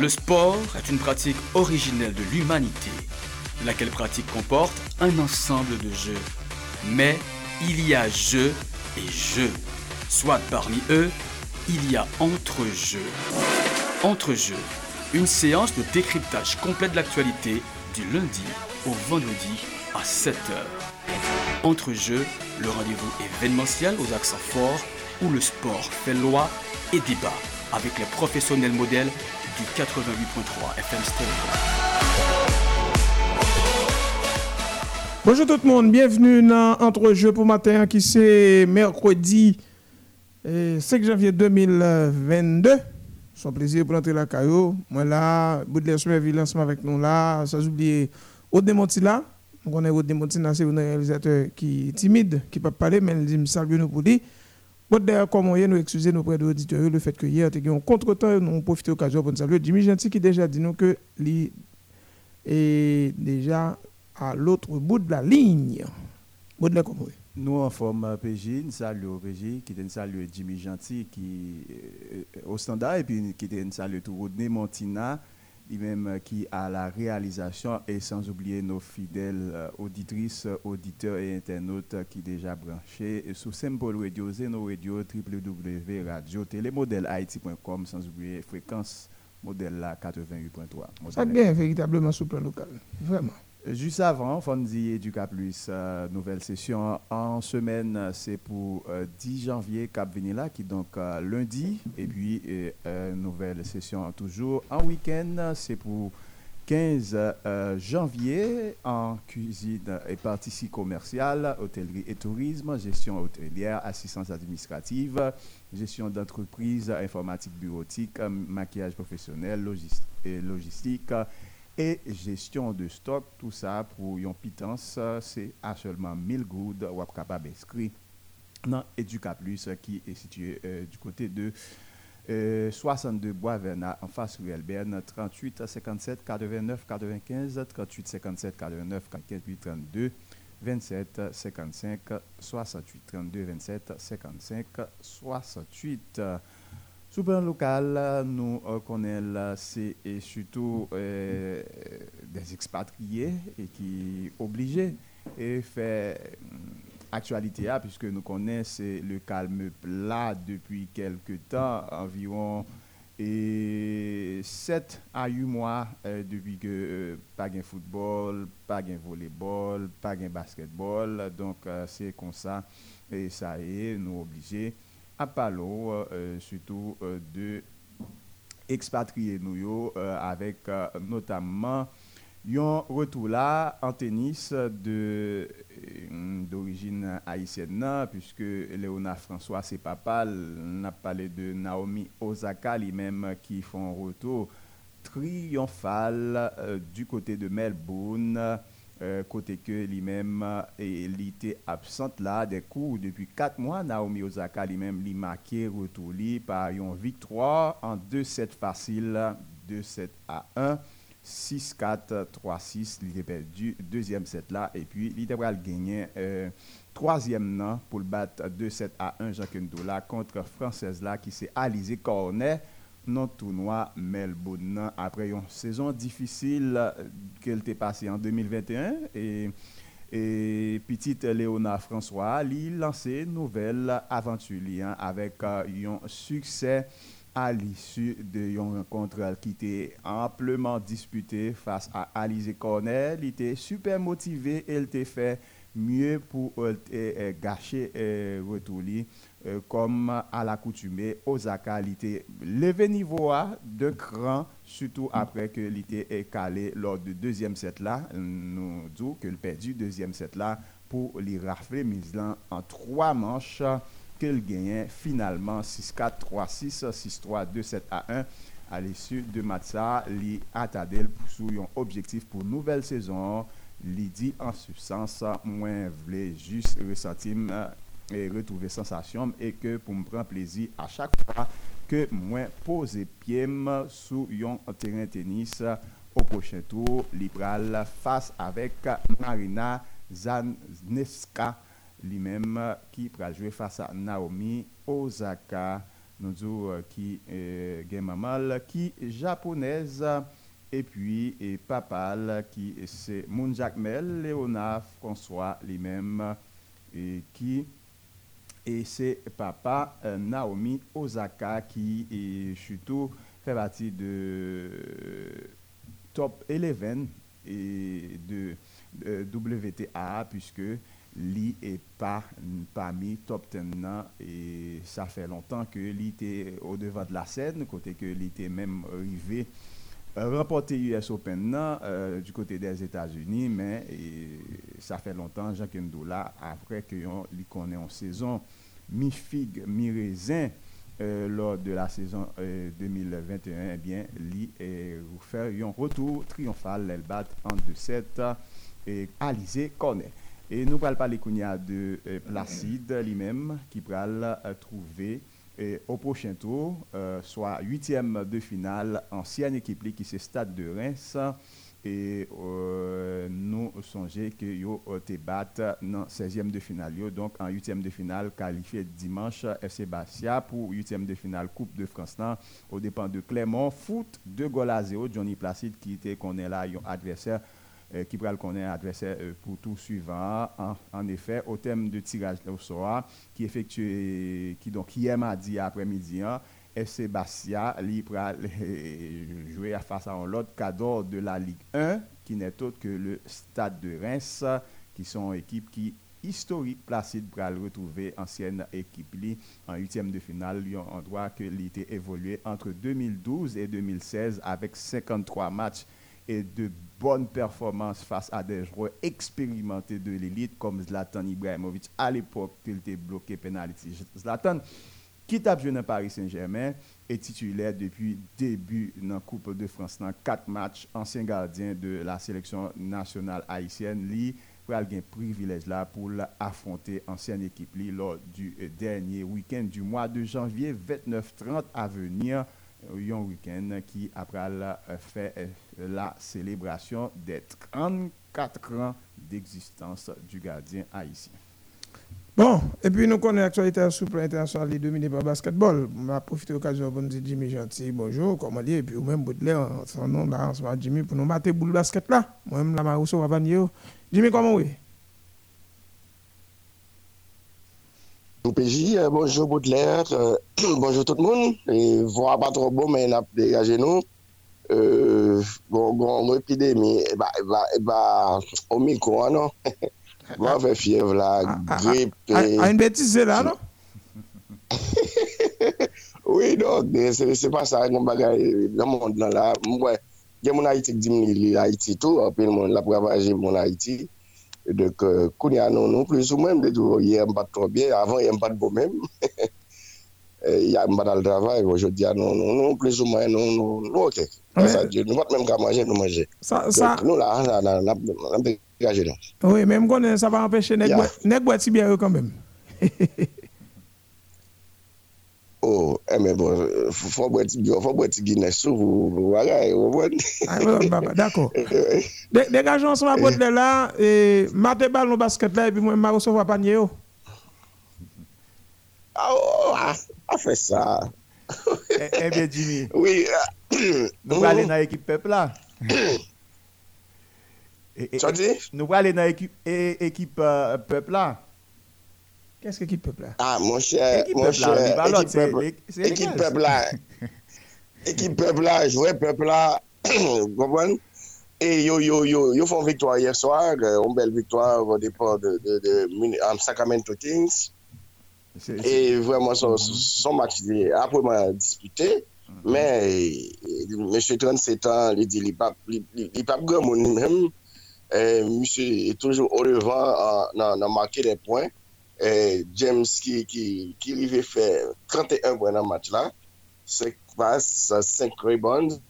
Le sport est une pratique originelle de l'humanité, laquelle pratique comporte un ensemble de jeux. Mais il y a jeux et jeux. Soit parmi eux, il y a entre-jeux. Entre-jeux, une séance de décryptage complet de l'actualité du lundi au vendredi à 7h. Entre-jeux, le rendez-vous événementiel aux accents forts où le sport fait loi et débat avec les professionnels modèles du 88.3 FM. Bonjour tout le monde, bienvenue dans Entre-jeux pour matin qui c'est mercredi eh, 5 janvier 2022. C'est un plaisir pour entrer la caillou. Moi là, Baudelaire Smerville ensemble avec nous là, sans oublier Aude là. On est Aude c'est un réalisateur qui est timide, qui ne peut pas parler, mais il dit me salue nous pour. Baudelaire, comme on nous excuser nos près auditeurs le fait que hier, tu contre-temps, nous avons profité de l'occasion pour nous saluer. Jimmy Gentil qui déjà dit nous que lui est déjà à l'autre bout de la ligne. Comment nous en forme PJ, nous saluons PJ, qui est salué Jimmy Gentil qui au standard et puis qui est salué tout Rodney Montina, lui-même qui a la réalisation et sans oublier nos fidèles auditrices, auditeurs et internautes qui déjà branchés sous Symbol Radio, Zeno Radio, www radio télémodèle haïti.com sans oublier fréquence modèle là 88.3. Ça bien véritablement le plan local, vraiment. Juste avant, Fondi Educa Plus, euh, nouvelle session en semaine, c'est pour 10 janvier Cap Venila, qui donc euh, lundi, et puis nouvelle session toujours en week-end, c'est pour 15 janvier en cuisine et partie commerciale, hôtellerie et tourisme, gestion hôtelière, assistance administrative, gestion d'entreprise, informatique bureautique, maquillage professionnel, et logistique et gestion de stock, tout ça pour une pitance, c'est à seulement 1000 gouttes ou capable d'inscrire dans Educa Plus qui est situé du côté de 62 Bois Verna en face rue Elberne 38 57 89 95 38 57 89 48 32 27 55 68 32 27 55 68 sous plan local, nous connaissons c'est surtout des expatriés et qui obligés et faire actualité puisque nous connaissons le calme plat depuis quelques temps, environ et 7 à 8 mois depuis que pas de football, pas de volleyball, pas de basketball. Donc c'est comme ça et ça est, nous obligés à Palo, euh, surtout euh, de expatriés nous euh, avec notamment un retour là en tennis de d'origine haïtienne puisque Léona François c'est papa n'a parlé de Naomi Osaka lui-même qui font retour triomphal du côté de Melbourne euh, côté que lui-même il était absente là des cours depuis 4 mois Naomi Osaka lui-même lui marqué retour par une victoire en 2-7 facile 2-7 à 1 6-4 3-6 il a perdu deuxième set là et puis il a gagné euh, troisième non pour le battre 2-7 à 1 Jacques Ndola contre française là qui s'est Alizé Cornet non tournoi Melbourne après une saison difficile qu'elle était passée en 2021 et et petite Léona François il lancé nouvelle aventure avec un succès à l'issue de rencontre qui était amplement disputée face à Alizé Cornell. Il était super motivé et il était fait mieux pour gâcher retour euh, comme à l'accoutumée, Osaka était levé niveau A de cran, surtout après que est calé lors du deuxième set là. Nous disons que le perdu deuxième set là pour les rafler Mislan en trois manches qu'il gagnait finalement 6-4, 3-6, 6-3, 2-7 à 1 à l'issue de Matsa, li Atadel pour un objectif pour nouvelle saison. Li dit en substance, moins voulait juste ressentir et retrouver sensation et que pour me prendre plaisir à chaque fois que moi pose pied sous un terrain tennis au prochain tour libéral face avec Marina Zaneska lui-même qui va jouer face à Naomi Osaka. Nous disons qui est qui japonaise, et puis et papal, qui c'est Moon Jacmel, Léonard François lui-même, et qui et c'est papa Naomi Osaka qui est surtout fait partie de top 11 et de, WTA puisque lui est pas parmi top 10 et ça fait longtemps que lui était au devant de la scène côté que lui était même arrivé euh, remporter US Open euh, du côté des États-Unis mais ça fait longtemps Jacques Ndoula après que lui connaît en saison mi figue mi raisin euh, lors de la saison 2021, euh, eh bien, lui fait un retour triomphal, l'Elbat en 2-7 et Alizé Cornet. Et nous allons parler de euh, Placide lui-même qui va trouver au prochain tour, soit huitième de finale, ancienne équipe qui c'est Stade de Reims. Et euh, nous songeons que yo te battent dans 16e de finale. Donc en 8e de finale qualifié dimanche FC Bastia. Pour 8e de finale Coupe de France au dépend de Clermont. Foot 2 goals à 0 Johnny Placide qui était est là un adversaire euh, qui pral connaît adversaire euh, pour tout suivant. En, effet au thème de tirage au sort qui effectué qui donc hier mardi après-midi hein, FC Bastia libre jouer face à l'autre cadre de la Ligue 1 qui n'est autre que le Stade de Reims qui sont équipes qui historique Placide pour retrouver ancienne équipe en huitième de finale en droit que l'été évolué entre 2012 et 2016 avec 53 matchs et de bonnes performances face à des joueurs expérimentés de l'élite comme Zlatan Ibrahimovic à l'époque qu'il était bloqué penalty. Zlatan qui tape joué dans Paris Saint-Germain, est titulaire depuis début dans la Coupe de France dans quatre matchs, ancien gardien de la sélection nationale haïtienne. Lui, pour un privilège là pour affronter ancienne équipe lors du dernier week-end du mois de janvier 29-30 à venir un week-end qui après fait la célébration des 34 ans d'existence du gardien haïtien. Bon, et puis nous connaissons l'actualité sur le plan international dominée par basketball. On va profiter de l'occasion pour nous dire Jimmy Gentil, bonjour, comment dire, et puis ou même Baudelaire, son nom là, ce moment, Jimmy, pour nous battre boule basket là. Moi-même, la Marousseau va venir. Jimmy, comment oui? PJ, euh, bonjou Boutler, euh, bonjou tout moun, vwa pa tro bon men ap degaje nou, gon epidemi, e ba omiko anon, vwa fe fiev la, grip. A yon betize la anon? Oui, non, se pa sa yon bagay nan moun nan la, mwen gen moun Haiti dim li Haiti tou, apel moun la pravaje moun Haiti, Dek, koun ya nou nou plus ou mwen, mwen de tou, ye mbat trobye, avan ye mbat bo men. Ya mbat al travay, wajou diya nou nou nou plus ou mwen, nou nou nou ok. Nou bat menm ka manje, nou manje. Nou la, nan pe gaje nou. Oui, menm konen, sa va empeshe nek bwa tibya yo kanmen. O, eme bon, fò bwè ti gyo, fò bwè ti gine sou, wala e, wò bwè. A, wè, wè, wè, d'akon. Degajon sou mabot lè la, e, mate bal nou basket la, e pi mwen maro sou wapanye yo. A, o, a fè sa. E, be, Jimmy. Oui. Nou wale nan ekip pep la. Sò di? Nou wale nan ekip pep la. Qu'est-ce que l'équipe peuple là? Ah, mon cher. Mon cher, équipe peuple, là. équipe peuple là, jouer peuple là. Vous comprenez? Et yo, yo, yo, yo font victoire hier soir, euh, une belle victoire au départ de, de, de, um, Sacramento Kings. Et vraiment, son, son match après m'a disputé. -hmm. Mais, monsieur 37 ans, il dit, il n'est pas grand monde même. Monsieur est toujours au devant dans marquer des points. Et eh, James qui, qui, qui lui fait faire 31 points dans le match là, 5 passes, 5 rebounds.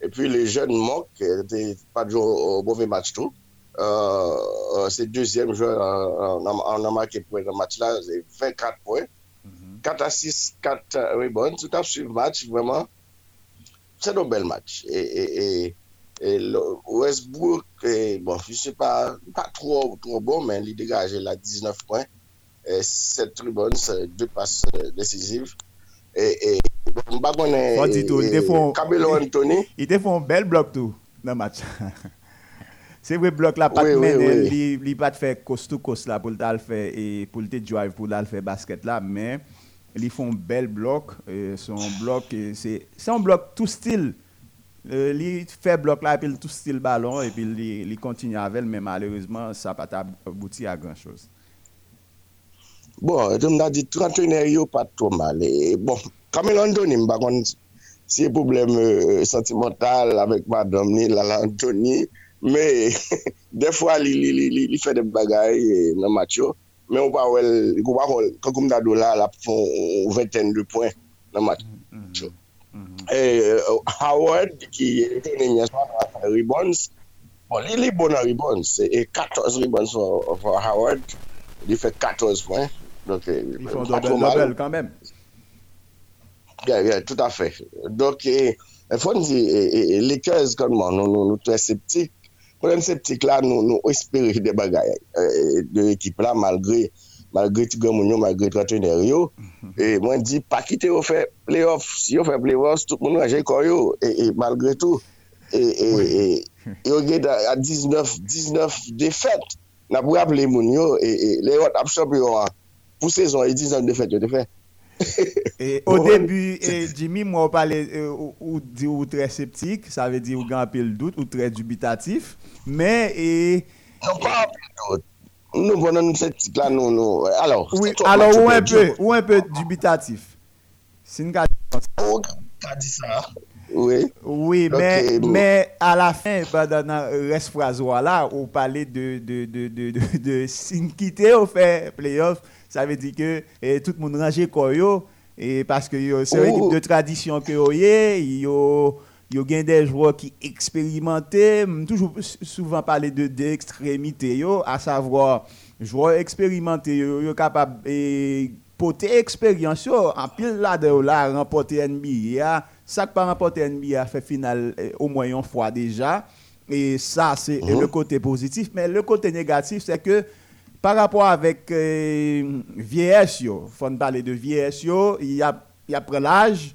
Et puis les jeunes Mock, n'était pas au mauvais match tout. Euh, euh c'est deuxième joueur, on a marqué points dans le match là, c'est 24 points. 4 à 6, 4 rebounds. Tout à fait, match, vraiment, c'est un bel match. Et, et, et le E Westbrook, e, bon, je ne sais pas, pas trop, trop bon, mais il dégage la 19 points, et 7 tribunes, 2 bon, bon, pas decisiv, e bon, bagone, Kabelo Anthony. I te fon bel blok tou nan match. Se vwe blok la pat oui, men, oui, oui. Li, li pat fe kostou kos la pou l'al fe, pou l'te drive, pou l'al fe basket la, men, li fon bel blok, son blok, se son blok tou stil, Euh, li fe blok la epil tou stil balon epil li, li kontinu avel bon, men malerizman sa pat abouti a gran chos bon, etou mda di 31 yo pat tou mal. E bon, kamen Andoni mba kon siye problem euh, sentimental avek madam ni lala Andoni me defwa li, li, li fe de bagay nan matyo men ou pa wèl, kou pa wèl, kakou mda do la la pou 21 de poin nan matyo mm -hmm. Eh, eh, Howard ki tenen yasman ribons, bon li li bon an ribons, e, e 14 ribons for Howard, li fe 14 pwen. Eh, li fon dobel kan men. Ya, ya, tout afe. Dok, fon di, le kez konman, nou tre septik, problem septik la nou espere de bagay de ekip la malgre malgre ti gen moun yo, malgre tratener yo, e mwen di pa kite yo fe playoff, si yo fe playoff, tout moun raje kon yo, e malgre tou, e yo gen a 19, 19 defet, nan pou ap le moun yo, e le yo apsop yo an, pou sezon 19 defet yo defet. Ou debi, Jimmy, mwen pale ou di ou tre septik, sa ve di ou gampil dout, ou tre dubitatif, men e... Non pa apil dout. Nou bonan nou se tit la nou nou. Alors, oui, alors ou un peu, ou un peu dubitatif. Sin ka di sa. Ou ka di sa. Oui. Oui, okay, mais, bon. mais à la fin, pendant euh, reste phrase là, on parlait de, de, de, de, de, de sin quitter au fait playoff. Ça veut dire que eh, tout le monde rangeait Koyo. Et parce que euh, c'est une équipe oh. de tradition que yo, yo yo gen de jwo ki eksperimente, toujou souvan pale de ekstremite yo, a savwa jwo eksperimente yo, yo kapab pote eksperyansyo, an pil la de yo la rempote NBA, sak pa rempote NBA fe final o mwayon fwa deja, e sa se le kote pozitif, men le kote negatif se ke Par rapport avèk euh, vieyès yo, fòn balè de vieyès yo, y ap pre l'aj,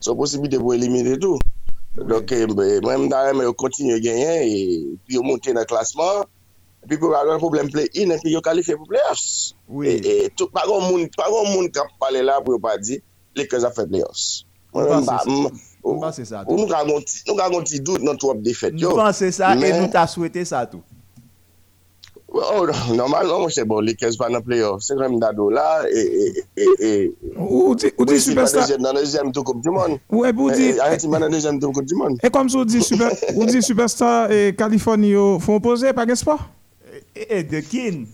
son posibite pou elimine tout. Donk eh, mwen mdare mwen yo kontinye genyen, e pi yo monte nan klasman, pi pou agon problem play in, pi yo kalife pou playoffs. E, e paron moun kap pale la pou yo pa di, le ke za fe playoffs. Mwen mba, mwen mba se sa. Nou ka gonti dout nan tou ap defet yo. Nou panse sa, e nou ta souwete sa tou. Normalman non, mwen se bon, li kez pa nan playoff. Se krem dado la, e... e, e, e ou di superstar... Nan dezyem tou koup di moun. e pou di... A eti man nan dezyem tou koup di moun. E kom sou di superstar Kaliforni yo oh, foun pose, pa gespo? E de kin.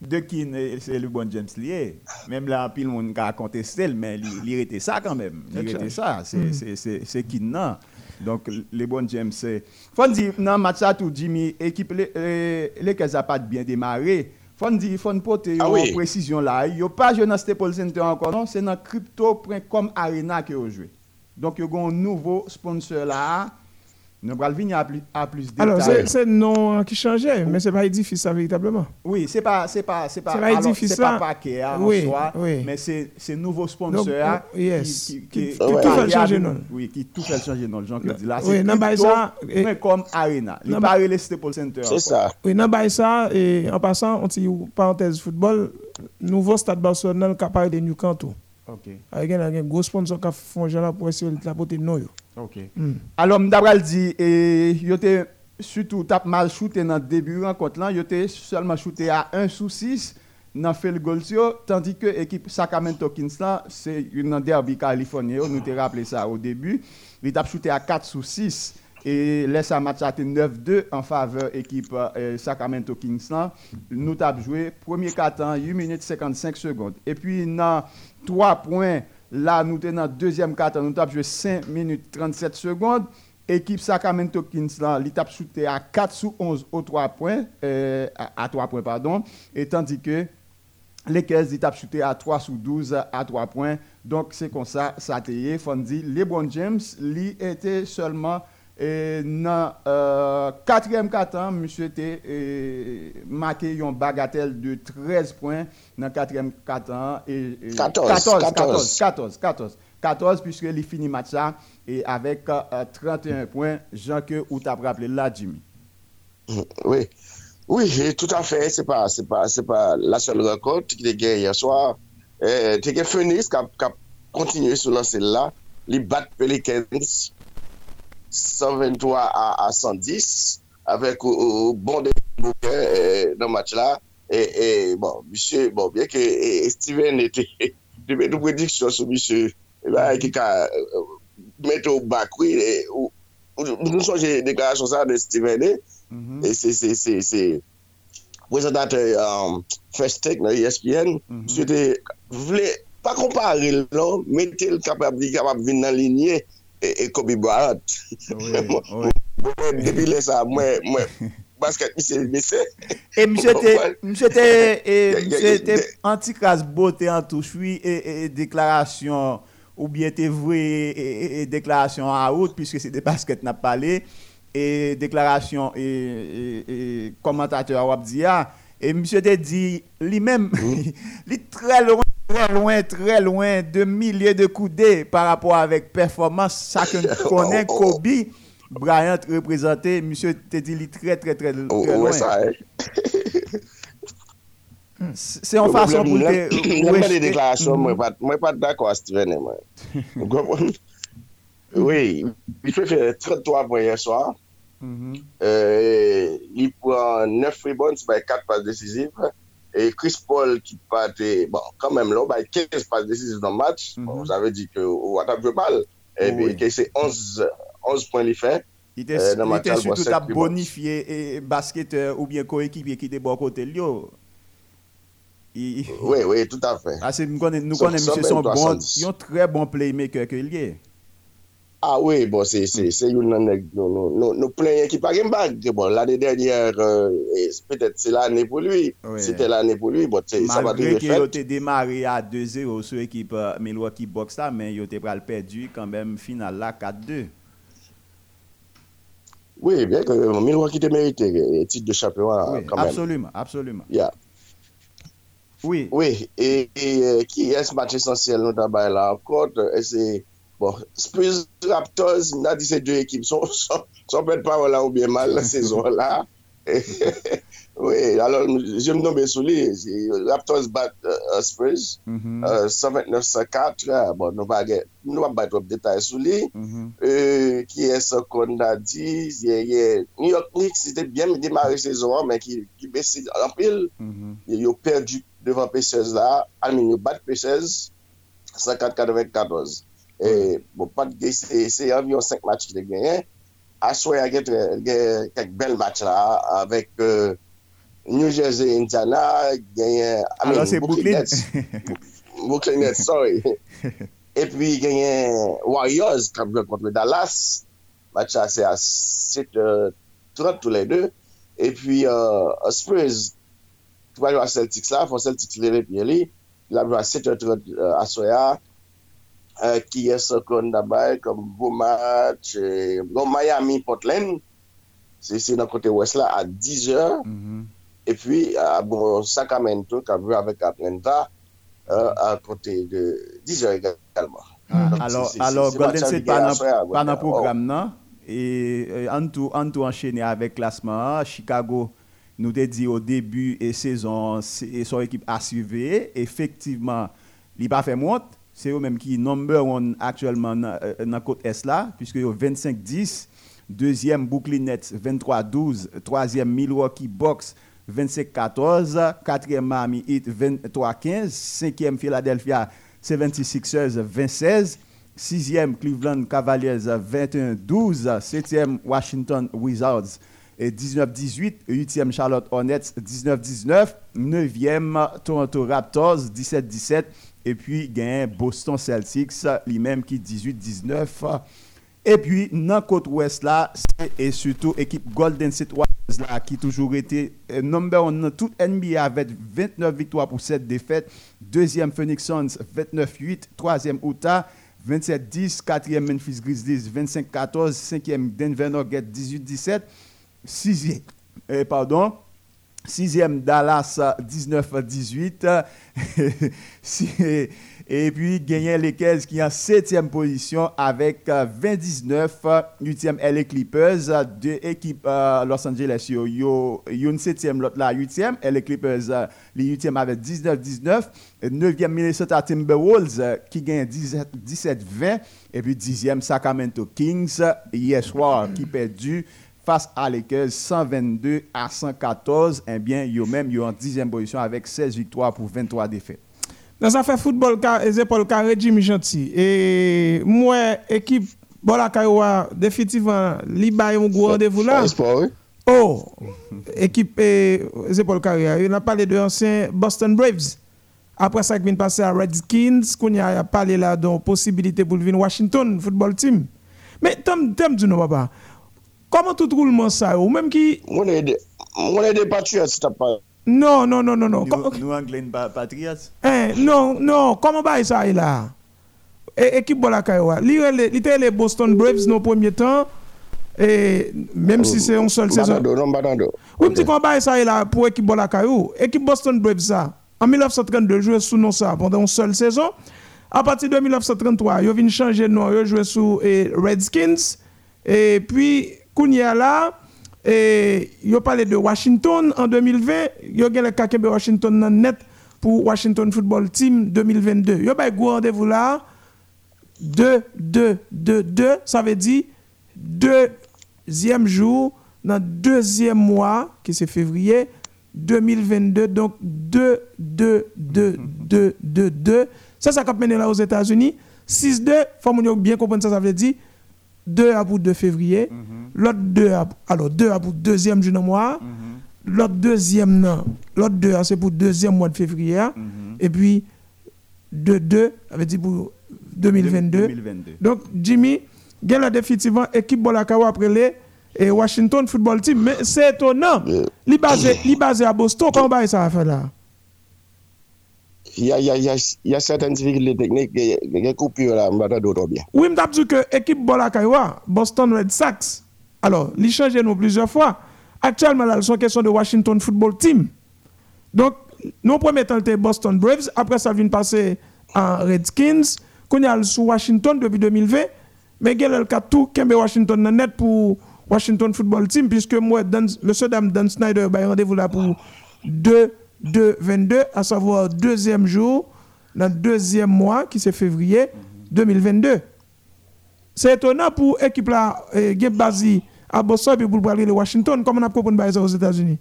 De kin, se li bon James liye. Mem la pil moun ka kontestel, men li rete sa kanmem. Li rete sa, se kin nan. Donc, les bons James, faut dire, dans le match tout, Jimmy, équipe, les, les pas bien démarré. Faut dire, faut porter ah une précision là. Il n'y a pas joué dans Staples Center encore, non, c'est dans crypto.com Arena que vous jouez. Donc, il y a un nouveau sponsor là. Nous allons venir à plus, à plus de Alors, c'est le nom qui changeait, mais ce n'est pas édifice ça véritablement. Oui, ce n'est pas, c'est pas, c'est pas, pas édifice C'est pas paquet hein, oui, en soi, oui. mais c'est, c'est nouveau sponsor Donc, hein, yes. qui, qui, qui, qui, tout fait changer nom. Oui, qui tout fait changer nom. Jean qui dit là, c'est oui, ça, et, comme Arena. Il pas le Staples Center. C'est ça. Oui, dans ça, et en passant, on dit parenthèse football, nouveau stade Barcelone qui parle de New Canto. OK. Avec un gros sponsor qui font genre pour essayer de la porter non Ok. Mm. Alors, m'dabral dit, et yo te surtout tap mal shooté dans le début rencontre là, yo seulement shooté à 1 sous 6 dans fait le tandis que l'équipe Sacramento Kings c'est une derby californien, nous te rappelé ça au début, il tap shooté à 4 sous 6 et laisse un match à 9-2 en faveur équipe euh, Sacramento Kings. Nous avons joué premier quart temps 8 minutes 55 secondes. Et puis dans 3 points Là, nous sommes dans deuxième quart nous avons joué 5 minutes 37 secondes. Équipe Sacramento Kings, l'étape à 4 sous 11 aux 3 points, euh, à, 3 points, pardon, et tandis que les 15 l'étape shooté à 3 sous 12 à 3 points. Donc, c'est comme ça, ça a été, Fondi. LeBron James, lui, était seulement E nan e, katrem euh, katan, msye te e, make yon bagatel de 13 poin nan katrem katan. E, 14, 14, 14, 14. 14 pwiske li fini mat sa e avek e, uh, 31 poin jan ke ou tap rappele la Jimmy. Mm, oui, oui, tout a fait. C'est pas, pas, pas la seule rencontre ki te gen yon soir. Eh, te gen Fenis kap ka, kontinue sou lan sel la. Li bat Pelikens. 123 a 110 avèk ou bon de bouken nan match la e bon, misye, bon, bie ke Steven ete de mè nou prediksyon sou misye e ba ki ka mette ou bakwi ou nou sonje deklarasyon sa de Steven e se prezentateur First Take nan ESPN sou te vle pa kompare lò mette l kapab vin nan linye e Kobe Bryant. Depi lè sa, mwen basket mi se mese. E mse te anti-kras bo te e, an touche, e deklarasyon ou bien te vwe deklarasyon an out, piske se de basket nap pale, e deklarasyon e komantatè a wap diya, e mse te di li men, li tre lorant Très loin, très loin, de milliers de coudées par rapport avec performance. Ça que nous connaît, Kobe, Bryant représenté, monsieur Teddy très, très, très, très loin. Se yon fason pou te... Nan mwen de deklarasyon, mwen pat d'akwa Steven e mwen. Oui, li fè fè 33 poin yon soir. Li pou an 9 rebounds by 4 passes décisives. Et Chris Paul qui partait, bon, quand même là, bah, 15 passes décisives dans le match, mm -hmm. bon, ça veut dire que Ouattara veut mal. Et eh puis, oh, oui. c'est 11, 11 points les fait. Il était euh, il était surtout à bonifier et basketteur ou bien coéquipier qui était bon côté de oh. Oui, oui, tout à fait. Ah, nous connaissons M. Son bon, il est un très bon playmaker que lui est. Ah oui, bon, se yon nan ek nou plenye ki pari mbag. Bon, l'année dernière, euh, peut-être se l'année pou lui. Se te l'année pou lui, bon, sa va de defet. Malgré ki yo te demare a 2-0 sou ekip Milwaukee Bucks la, men yo te pral perdu kanbem final la 4-2. Oui, bien, euh, Milwaukee te merite euh, titre de champion kanbem. Oui, absolument, absolument. Yeah. Oui. Oui, et qui est ce match essentiel nou tabay la? Encore, c'est Bon, Spurs Raptors, nan di se dwe ekip, son, son, son pet pa wala ou bien mal la sezon la. oui, alon, jem nou besou li, Raptors bat uh, Spurs, mm -hmm. uh, 129-104, uh, bon, nou va get, nou va bat wap detay sou li. Mm -hmm. euh, ki es kon nan di, ye, ye, New York Knicks, ite bien mi demare sezon, men ki, ki besi anpil, mm -hmm. yo perdi devan P16 la, almen yo bat P16, 54-94. E, bon, pat gey se avyon 5 match de genyen. Aswe a get kek bel match la avek euh, New Jersey, Indiana, genyen... Alors se Brooklyn? Brooklyn Nets, sorry. E pi genyen Warriors kamble kontre Dallas. Match la se a 7-30 tou le deux. E pi euh, Spurs, tou pa jwa Celtics la, fon Celtics lere pi li, La jwa 7-30 Aswe a. ki es kon dabay kom Beaumont, non Miami, Portland, se si nan kote wes la a 10 or, mm -hmm. e pi a bon Sacramento ka vwe avèk Atlanta ah, a kote de 10 or egalman. Alors Golden State pa nan program nan, e an euh, tou enchaîne avèk klasman, Chicago nou te di ou debu e sezon e son ekip a suive, efektiveman li pa fè mwot, c'est eux-mêmes qui number one actuellement dans la côte Est là, puisque 25-10, deuxième Brooklyn Nets 23-12, troisième Milwaukee Bucks 25-14, quatrième Miami Heat 23-15, cinquième Philadelphia 76ers 26 sixième Cleveland Cavaliers 21-12, septième Washington Wizards 19-18, huitième Charlotte Hornets 19-19, neuvième Toronto Raptors 17-17, Et puis, gagne Boston Celtics, lui-même qui 18-19. Et puis, dans côte ouest, là, c'est surtout l'équipe Golden State là, qui toujours été euh, number one dans toute NBA avec 29 victoires pour 7 défaites. Deuxième Phoenix Suns, 29-8. Troisième Utah, 27-10. Quatrième Memphis Grizzlies, 25-14. Cinquième Denver Nuggets, 18-17. Sixième, euh, pardon. Sixième Dallas, 19-18. Et puis, gagné les Caisses qui est en septième position avec 29. Euh, huitième LA Clippers. Deux équipes euh, Los Angeles, il y a une septième, l'autre là, huitième. LA Clippers, euh, les huitièmes avec 19-19. Neuvième Minnesota Timberwolves qui gagne 17-20. Et puis, dixième Sacramento Kings hier soir qui perdu face à Lakers 122 à 114. Eh bien, ils même en dixième position avec 16 victoires pour 23 défaites. Dans l'affaire football, les épaules carré Jimmy Gentil. Et moi, équipe Bola Kaiwa, définitivement, li a un gros rendez-vous là. Oh, équipe les épaules carré. Il a parlé de l'ancien Boston Braves. Après ça, il vient passer à Redskins. qu'on a parlé là de possibilité pour venir Washington football team. Mais t'aimes du non, papa. Comment tout roulement ça ou même qui On est des on est des patriotes, t'as pas non, non, non, non, non. Nous, Anglais, Patriots. Eh, non, non. Comment va ça là Équipe Bola Kaiwa. L'ité les Boston Braves dans le premier temps. Et même si c'est une seule saison. Oui, mais comment va ça là pour l'équipe Bola Kaiwa Équipe Boston Braves ça. En 1932, joué sous nom ça pendant une seule saison. À partir de 1933, ils ont changer de nom, ils ont joué sous Redskins. Et puis, Kounia là, et a parlé de Washington en 2020. Il y a le Washington net pour Washington Football Team 2022. Il y a un rendez-vous là. 2, 2, 2, 2. Ça veut dire deuxième jour dans deuxième mois, qui c'est février 2022. Donc 2, 2, 2, 2, 2, 2. Ça, ça a mené là aux États-Unis. 6, 2. Il faut bien comprendre ça, ça veut dire 2 à bout de février. Mm-hmm l'autre deux, alors deux pour deuxième de mois, mhm. l'autre deuxième, non, l'autre deux, c'est pour deuxième mois de février, mhm. et puis deux, deux, avait dit pour 2022. Donc, Jimmy, il y a définitivement équipe Bolakawa après les et Washington Football Team, mais c'est étonnant. Il est basé, basé à Boston, comment va ça faire là? Il y, a, certaines difficultés techniques, il y a des coupures là, je d'autres. Oui, je dit que l'équipe Bolakawa, Boston Red Sox, alors, il change nous plusieurs fois. Actuellement, là, une question de Washington Football Team. Donc, nous premier temps, c'était Boston Braves. Après, ça vient passer à Redskins. Qu'on a sous Washington depuis 2020. Mais y a le cas tout? Kembe Washington net pour Washington Football Team, puisque moi, le monsieur Dame Dan Snyder, a rendez-vous là pour 2, 2, 22, à savoir deuxième jour, dans le deuxième mois, qui c'est février 2022. C'est étonnant pour l'équipe là, qui est basée à Boston et pour aller à Washington, comment on a compris ça aux États-Unis?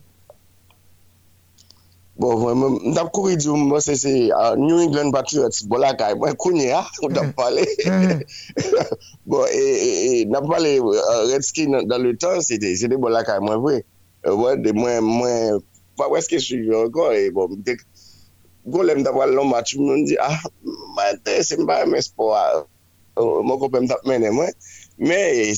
Bon, moi, je couru du moi c'est New England Patriots, bon moi, je hein, on a parlé. bon, et, on a parlé Redskins dans le temps, c'était des bon là, moi, vrai. Ouais, de moins, pas où est-ce que je suis encore, et bon, dès que, l'aime d'avoir le match, me dis, ah, c'est pas un sport, mon copain m'a mené, moi, mais,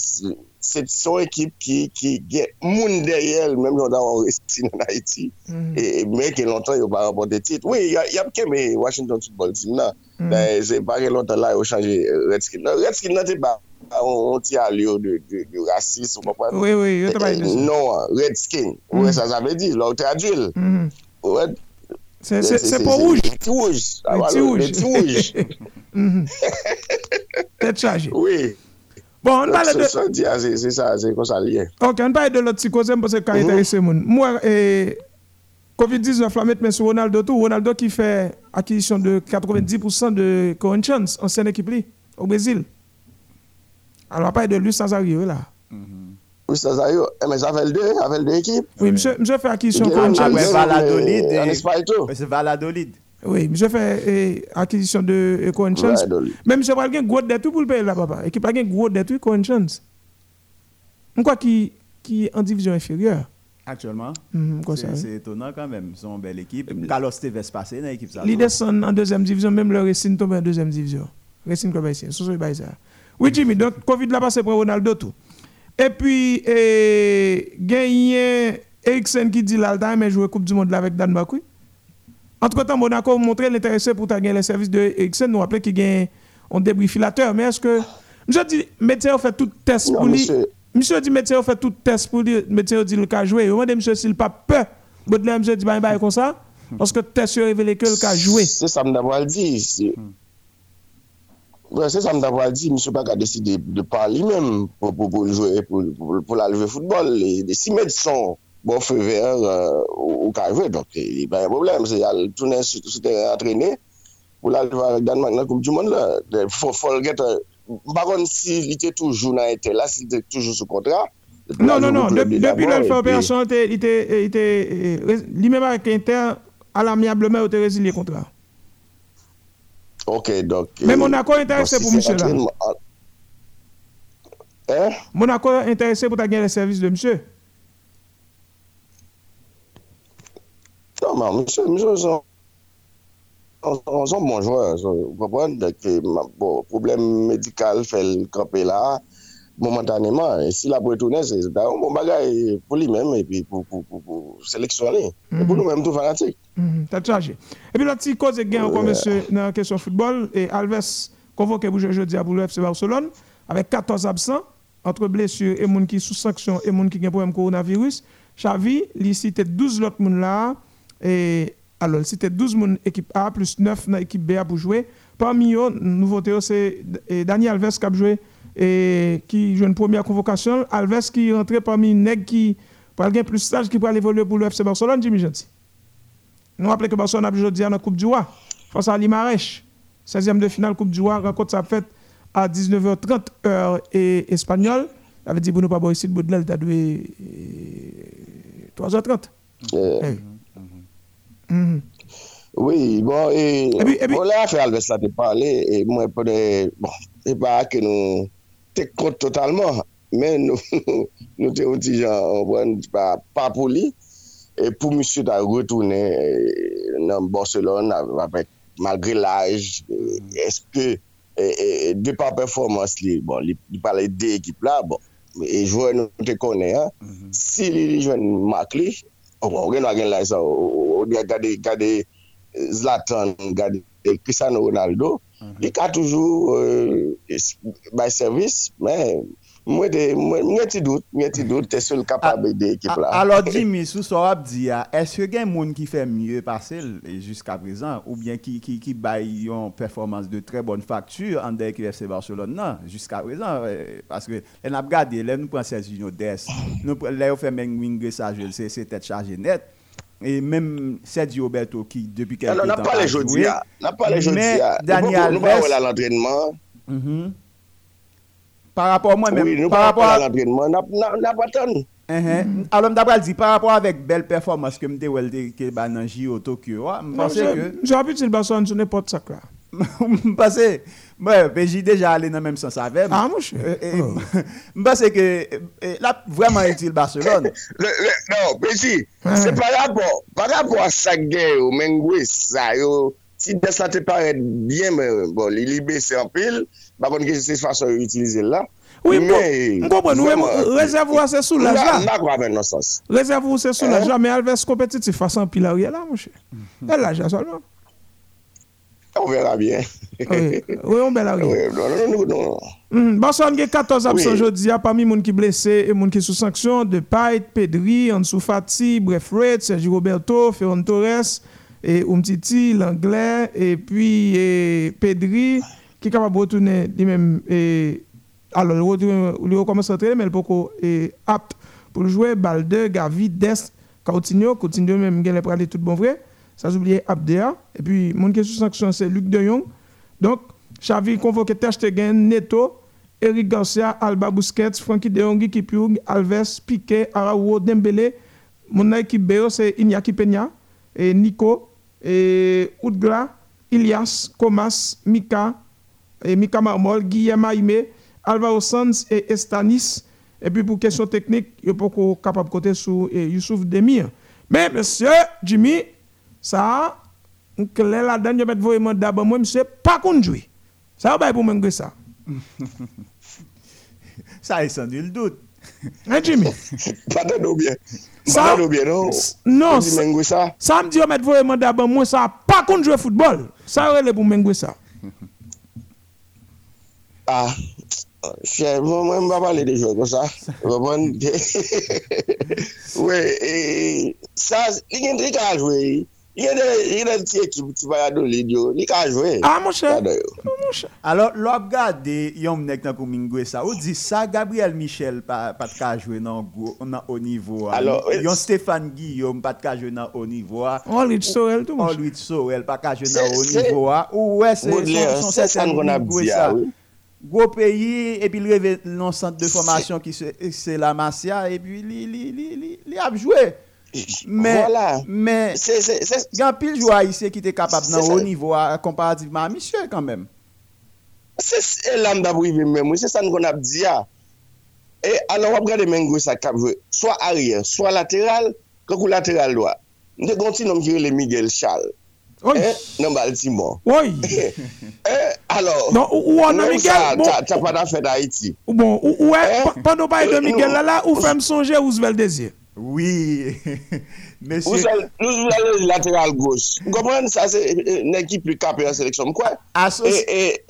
c'est son équipe qui qui get moun derrière même dans on resté en Haïti. Mm. et mais qui longtemps il pas remporté titre. Oui il y a il y a que Washington football team là. Mm. ben, c'est pas longtemps là il a changé. Euh, Redskins Redskins n'était on ti alyo de rasis ou papwa. Oui, oui, yo te baye de sa. Non, red skin. Ou e sa zave di, lò ou te adjil. Ou e... Se pou ouj. Ti ouj. Le ti ouj. Tèt chaje. Oui. Bon, an pale de... Se sa di a, se sa, se kon sa liye. Ok, an pale de lò ti koze mpose kwa interese moun. Mwen, e... COVID-19 la met men sou Ronaldo tou. Ronaldo ki fè akisyon de 90% de Corinthians, ansyen ekip li, ou Brésil. Alors, on parle de Luis Nazario là. Luis Nazario, eh, mais ça fait le deux, ça fait le deux équipes. Oui, monsieur, monsieur fait acquisition Corinthians. Valladolid. C'est Valladolid. Oui, je fais acquisition de Corinthians. Mais monsieur pas un gros dette pour le payer là, papa. Et pas un gros dette Corinthians. Pourquoi qui qui en division inférieure Actuellement, mm c'est étonnant quand même. Ils ont une belle équipe. Carlos Tevez passé dans l'équipe. Ils descendent en deuxième division, même le Racing tombe en deuxième division. Racing Club Haïtien, c'est ça. Oui, Jimmy, donc Covid l'a passé pour Ronaldo tout. Et puis, eh, gagné Eriksen qui dit là, il jouer Coupe du Monde avec Danemark, oui. Entre-temps, Monaco a montré l'intérêt pour gagner les services de Eriksen. Nous rappelons qu'il gagne un débrifilateur. Mais est-ce que. Monsieur dit, médecin fait tout test pour lui. Monsieur dit, médecin fait tout test pour lui. Médecin dit, le cas jouer. Vous demandez, monsieur, s'il pas peur. Baudelaire, monsieur dit, bah, bah, comme ça. Parce que test révélé que le cas jouer. C'est ça, me dit. se sa mda pal di, msou bak a deside de pal li men pou la leve foutbol. Si medson bon fe ver ou ka jwe, donk li baye problem. Se al tounen sou te atrene pou la leve alek Danmark nan koum di moun la. Fol get, baron si li te toujou nan ete la, si te toujou sou kontra, Non, non, non, depi lèl fè operasyon, li mèm ak inter, alamiablemen ou te rezili kontra. Ok, dok. Men Monaco interese pou msè la? Eh? Monaco interese pou ta gen le servis de msè? Non, man, msè, msè son... An son bon jwa, an son bon jwa, an son bon jwa, an son bon jwa, an son bon jwa, an son bon jwa, an son bon jwa, momentanément. Et s'il a pour retourner, c'est un bon bagage pour lui-même et puis pour, pour, pour, pour sélectionner. Et pour mhm. nous-mêmes, tout fanatique. Mm T'as chargé. Et puis, la petite cause est gain encore, monsieur, dans la question football. Et Alves convoqué pour jouer jeudi à le FC Barcelone avec 14 absents entre blessures et gens qui sous sanction et gens qui ont un problème coronavirus. Xavi, il cite 12 autres gens là. Et alors, c'était 12 moun équipe A plus 9 dans l'équipe B pour jouer. Parmi eux, nouveauté, c'est Daniel Alves qui a joué et qui joue une première convocation. Alves qui est rentré parmi les qui pour gagner plus stage qui pourrait évoluer pour le FC Barcelone, Jimmy Gentil. Nous rappelons que Barcelone a joué aujourd'hui la Coupe du Roi face à Limaresh. 16e de finale Coupe du Roi, rencontre ça faite à 19h30 heure et espagnole. avait dit pas boire ici, le Baudelaire, tu as 3h30. Mhm. Oui, bon, et, et, puis, et puis, on l'a fait Alves là de parler, et moi, bon, et pas que nous te kont totalman, men nou, nou te oti jan, pa pou li, pou msye ta retounen nan Barcelona, apèk, malgre laj, eske, de pa performans li, bon, li pale de ekip la, bon, e jwen nou te konen, si li jwen mak li, ou gen wagen laj sa, ou gade Zlatan, gade Cristiano Ronaldo, mm -hmm. li ka toujou euh, bay servis, men mwen ti dout, mwen ti dout, te sou l kapab de ekip la. Ah, ah, alors Jimmy, sou so ap di ya, ah, eske gen moun ki fe mye pase jusqu'a prezant, ou bien ki, ki, ki bay yon performans de tre bon faktur an de ekip FC Barcelona nan, jusqu'a prezant, euh, paske en ap gade, lè nou pran 16 des, lè ou fe men wingre sa jel, se se tet chaje net, et même Sergio Roberto qui depuis quelques temps. Alors, n'a pas les joué, n'a pas les Mais Daniel Alves. à l'entraînement. Mhm. Par rapport à moi-même. Oui, par rapport à l'entraînement, n'a pas tant. Mhm. Alors, d'après dit, par rapport avec belle performance que m'te welde que ba nan J au Tokyo, ah, m'pense non, que... J'ai habitué le basson, je n'ai pas de sac là. M'pense... Mwen, PJ deja ale nan menm sens avem. Ah, mwen chè. E, e, mwen e, non, se ke, la vwèman etil Barcelona. Non, PJ, se par rapport, par rapport a sa gen yo, men gwe sa yo, si de sa te paret bien, men, bon, li libe se anpil, bakon ke se fason yo itilize la. Oui, mwen kompon, rezervou se sou la jan. Mwen kwa ven nan sens. Rezervou se sou la jan, men alves kompetitif fason pil a rye la, mwen chè. Mm-hmm. El la jan solman. On verra bien. Oui, on verra bien. Non, non, non. Mm, Barcelone a 14 absents aujourd'hui, parmi les gens qui blessés et les gens qui sont sous sanction, de Pait, Pedri, Ansu Fati, bref, Red, Sergio Roberto, Ferran Torres, et Umtiti, l'anglais, et puis et Pedri qui est capable de retourner lui-même. Alors, il recommence à entraîner, mais il est apte pour jouer. Balde, Gavi, Dest, Coutinho. Coutinho même, il est prêt tout bon vrai. Ça oublié Abdea. Et puis, mon qui est sous sanction, c'est Luc De Jong. Donc, Xavi convoqué Terstegen, Neto, Eric Garcia, Alba Busquets, Frankie De Jong, Kipioug, Alves, Piqué, Araujo, Dembélé. Mon équipe B, c'est Iñaki Peña, et Nico, et Oudgra, Ilias, Comas, Mika, et Mika Marmol, Guillaume Aime, Alvaro Sanz et Estanis. Et puis pour question technique, il pas capable de côté sur eh, Youssouf Demir. Mais monsieur Jimmy, ça, que la dernière je vais voir mon d'abord moi c'est pas conduit. Ça va pour moi ça. ça est sans nul doute. Hein Jimmy? Pardon bien. Ça bien non. Non, ça. Ça me dit mettre voir mon d'abord moi ça pas contre jouer football. Ça relève pour moi ça. Ah, Che, mwen mba pale de jok kon sa. Mwen mwen... Ouè, e, e... Sa, li gen tri ka jwe. Yon den ti ekip ti bayado li diyo, li ka jwe. Ah, a monshe, ah, monshe. Alors, lop gade yon mnek nan koumingwe sa, ou di sa Gabriel Michel pat pa ka jwe nan o nivou a. Yon Stéphane Guillaume pat ka jwe nan o nivou a. On Louis Sorel tou monshe. On Louis Sorel pat ka jwe nan o nivou a. Ou wè se son sèten koumingwe sa. Gwo peyi, epi li revè non sante de formasyon ki se la masya, epi li apjwe. Men, voilà. men, gen pil jou a isye ki te kapab nan ou nivou komparativeman a Michel kanmem. Se elan da brive men mwen, se san kon ap diya. E alon wap gade men gwe sa kapve, swa ariye, swa lateral, kakou lateral doa. Nde gonti nom kire le Miguel Charles. Eh, nan bal timon. Oye. eh, alors. Non, ou, ou anan Miguel. Sa, bon, ta, ta pa nan fèd Haiti. Bon, ou, ou, ou eh, pando baye de Miguel lala, ou fèm sonje ou zvel dezir. Oui, mèche... Nou sou la lateral gos. Mwen kompren sa se nè ki pli kapè an seleksyon. Mwen kwa? Asos...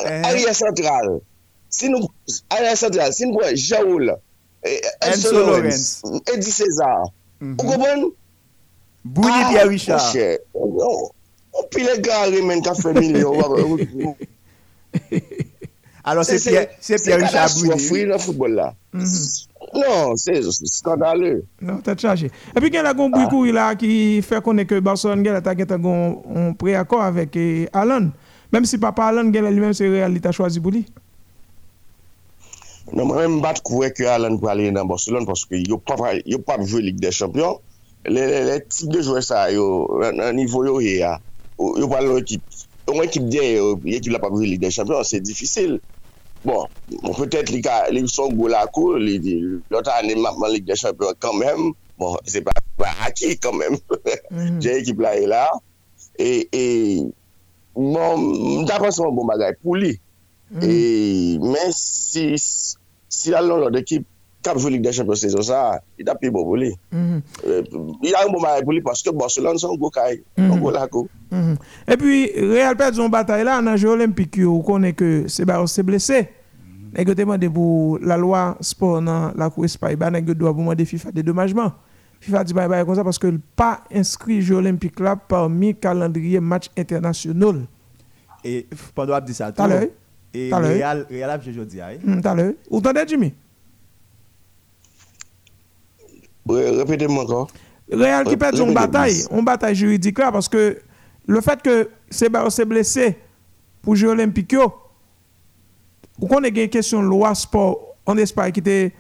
Arya sentral. Si nou... Arya sentral. Si nou kwa Jaoul. Enso Lorenz. Edi César. Mwen kompren? Bouni Pia Richard. Ou pi le gare men ka femile. Alors se Pia Richard Bouni. Se kada sou fri nan foutbol la. Mwen. Non, se skandaleux. Non, tè t'chache. E pi gen la goun Bouikou ila ki fè konen ke Barcelona gen la ta gen ta goun pre-akor avèk eh, Alan. Mèm si papa Alan gen la li mèm se real li ta chwazi bou li. Non, mwen mèm bat kouwe ke Alan pou alè nan Barcelona paske yo pa vwe Ligue des Champions. Le tip de jouè sa yo, nan nivou yo ye ya, yo pa lò ekip. Yo mwen ekip de, yo ekip la pa vwe Ligue des Champions, se difisil. Bon, bon, peut-être li son gwo la kou, li di, lota ane mapman lig de champion kanmem, bon, se pa aki kanmem, jè ekip la e la, e, bon, mta panse mwen bon bagay pou li, mhm. e, men si, si la lon lor ekip kap jou Ligue des Champions sezon sa, it api bon pou li. Il a un bon bagay pou li, paske Barcelone son gou kay, son gou la kou. Mhm. Et puis, Real perd son bataille là, en jeu olympique, on connaît que c'est s'est blessé. Et que demandé pour la loi sport dans la Cour Espagne, bah, doit doit demander FIFA des dommagements. FIFA dit bye bye comme ça parce que pas inscrit jeu olympique là parmi calendrier match international. Et pendant dire ça, tout. Et Real, Real a joué aujourd'hui. T'as l'heure. Vous entendez, Jimmy? Répétez-moi encore. Real qui perd son bataille, une bataille juridique là parce que le fait que Seba s'est blessé pour jouer olympique, ou qu'on ait une question de loi sport en Espagne qui était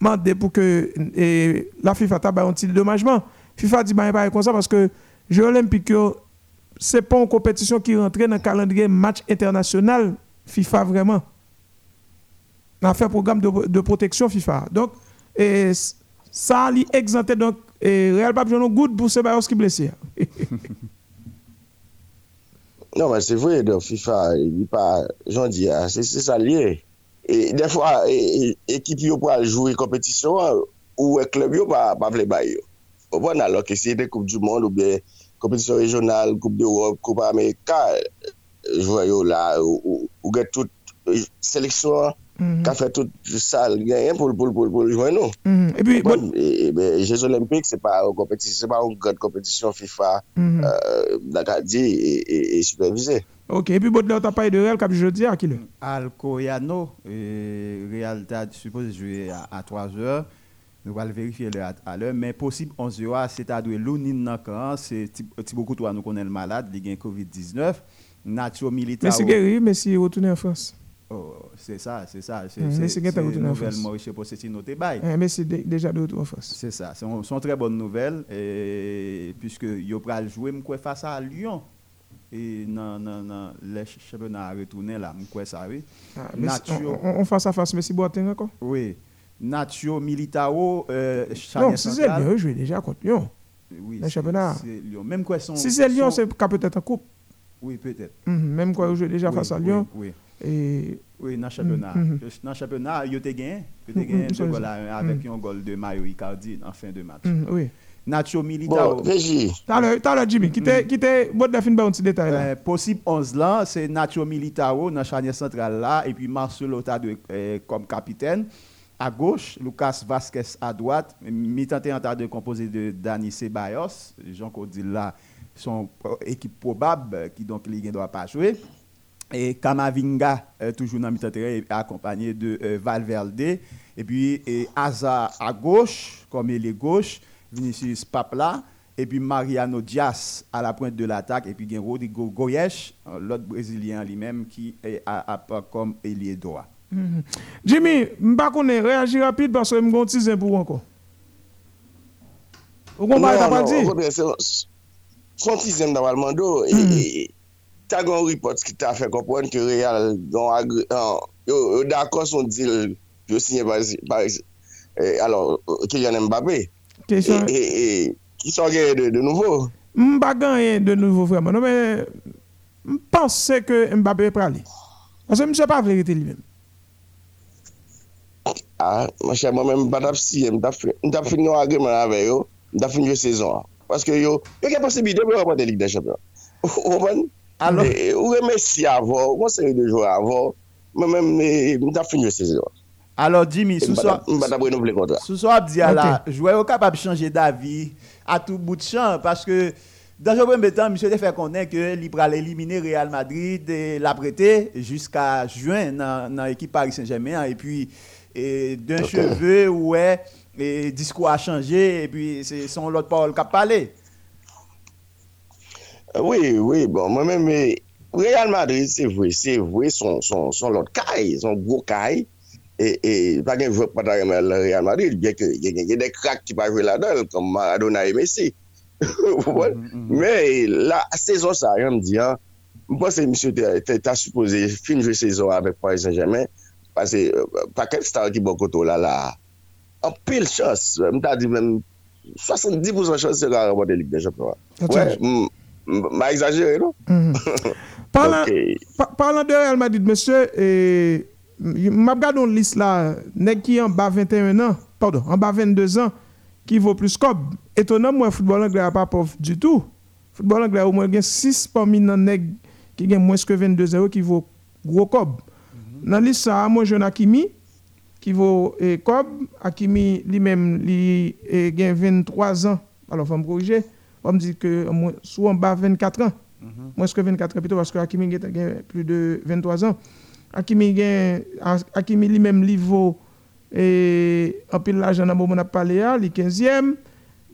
demandé pour que la FIFA tabac un petit dédommagement. FIFA dit bah, pas comme ça parce que jeux olympique c'est pas une compétition qui rentre dans le calendrier match international FIFA vraiment. On a fait un programme de, de protection FIFA. Donc, et ça lui exempté donc et Real pas besoin good pour ce Bayos qui blessé. non mais c'est vrai donc FIFA il pas j'en dis ah, c'est ça lié. Et des fois équipe e, e, yo pour jouer compétition ou e club yo pas pas vle bail. Au bon alors que c'est des coupe du monde ou bien compétition régionale, coupe d'Europe, coupe américaine, joueur yo là ou, ou, ou get toute sélection Ka fè tout sal genyen pou l'jwen nou. Mhm. E pi, bon... Jeux Olympique, se pa ou gade kompetisyon FIFA d'Akadi e supervise. Ok, e pi bot lè ou ta paye de Real kap jodi a ki lè? Al Koyano, Real ta suppose jwe a 3 eur, nou wale verifiye lè a lè, men posib 11 eur, se ta dwe lounin nan kan, se ti bokou to a nou konen l malade, li gen COVID-19, natyo milita ou... Mè si geri, mè si rotounen an Frans. Oh, c'est ça, c'est ça. C'est une nouvelle Maurice Pochettino te bail. mais c'est déjà de retour en France. C'est ça, c'est une très bonne nouvelle et puisque yo pral jouer face à Lyon et non non non les championnats retourner là m'kwe ça oui. Ah, on, on face à face Messi Boateng encore? Oui. Nacho Militao, euh, Non, si c'est Lyon, joué déjà contre Lyon. Oui, le championnat. Lyon. Même quoi son, Si c'est Lyon, c'est peut-être en coupe. Oui, peut-être. Mhm, même quoi, joué déjà face à Lyon. Oui. Et... Oui, dans le championnat. Mm -hmm. Dans le championnat, il y a gagné. Il y a gagné deux goals avec un goal de Mario Icardi en fin de match. oui. Nacho Militao. Bon, Régie. T'as l'heure, Jimmy. Qui était, qui était, bon, fin de un petit détail là? Euh, possible 11 là, c'est Nacho Militao dans la charnière centrale là, et puis Marcelo Otado euh, comme capitaine. À gauche, Lucas Vasquez à droite, mi-temps en de composé de Dani Ceballos, Jean-Claude dit là, son équipe probable qui donc ne doit pas jouer. Et Kamavinga, euh, toujours dans le accompagné de euh, Valverde. Et puis et Aza à gauche, comme il est gauche, Vinicius Papla. Et puis Mariano Diaz à la pointe de l'attaque. Et puis il y a Rodrigo Goyesh, l'autre Brésilien lui-même, qui est à, comme ailier droit. Mm-hmm. Jimmy, je ne sais pas réagir rapide parce que je me suis un pour encore. Vous comprenez veux dire? Son le monde. ta gon ripot ki ta fe kompwen ke real yo d'akos son dil yo sinye Paris alon, Kylian Mbappé. Ki son genye de nouvo mba genye de nouvo vreman mpense ke Mbappé prale anse mse pa verite li men a, mwache mwen mwen mba tap si mda fin yo agreman ave yo mda fin yo sezon paske yo, yo ke posibilite mwen repote lig de champion ou mwen Mm-hmm. Eh, ou remesi avon, ou konseri de jou avon, mwen mwen mwen eh, ta finye sezon. Alors Jimmy, sou so ap di ala, jwè yo kapab chanje d'avi a tout bout de chan, paske dans le premier temps, M. te fait connaître que Libra éliminé Real Madrid et l'a prêté jusqu'à juin dans l'équipe Paris Saint-Germain. Et puis, eh, d'un okay. cheveu, ouais, et discours a changé. Et puis, c'est son l'autre parole qui a parlé. Oui, oui, bon, mwen mè mè, Real Madrid, se vwe, se vwe, son, son, son lot kaj, son gro kaj, e pa gen vwe pata remen Real Madrid, gen gen mm, mm, mm. de krak ki pa jwe la del, kom Maradona e Messi. Mè, la sezon sa, yon mdi, mwen pense, msè, ta suppose, fin jwe sezon avèk Paris Saint-Germain, pase, paket star ki bon koto la la, an pil chos, mta di men, 70% chos se la remote lig de champion. Mwen, m'a exagéré, non? Mm -hmm. parlant, okay. parlant de Real Madrid, monsieur, et, m'a regardé une liste là, nèg qui en bas 21 ans, pardon, en bas 22 ans, qui vaut plus cob. Étonnant, moi, football anglais n'a pas pauvre du tout. Football anglais, au moins, il y a 6 parmi les nèg qui ont moins que 22 euros qui vaut gros cob. Mm -hmm. Dans la liste, ça, moi, je Hakimi, qui vaut eh, cob. Hakimi, lui-même, il a 23 ans. Alors, il faut me corriger on me dit que soit en bas 24 ans, mm -hmm. moins que 24 ans plutôt, parce que Hakimi a plus de 23 ans. Hakimi, Hakimi lui-même, niveau et en pile l'argent dans le moment où on a parlé, il est 15e.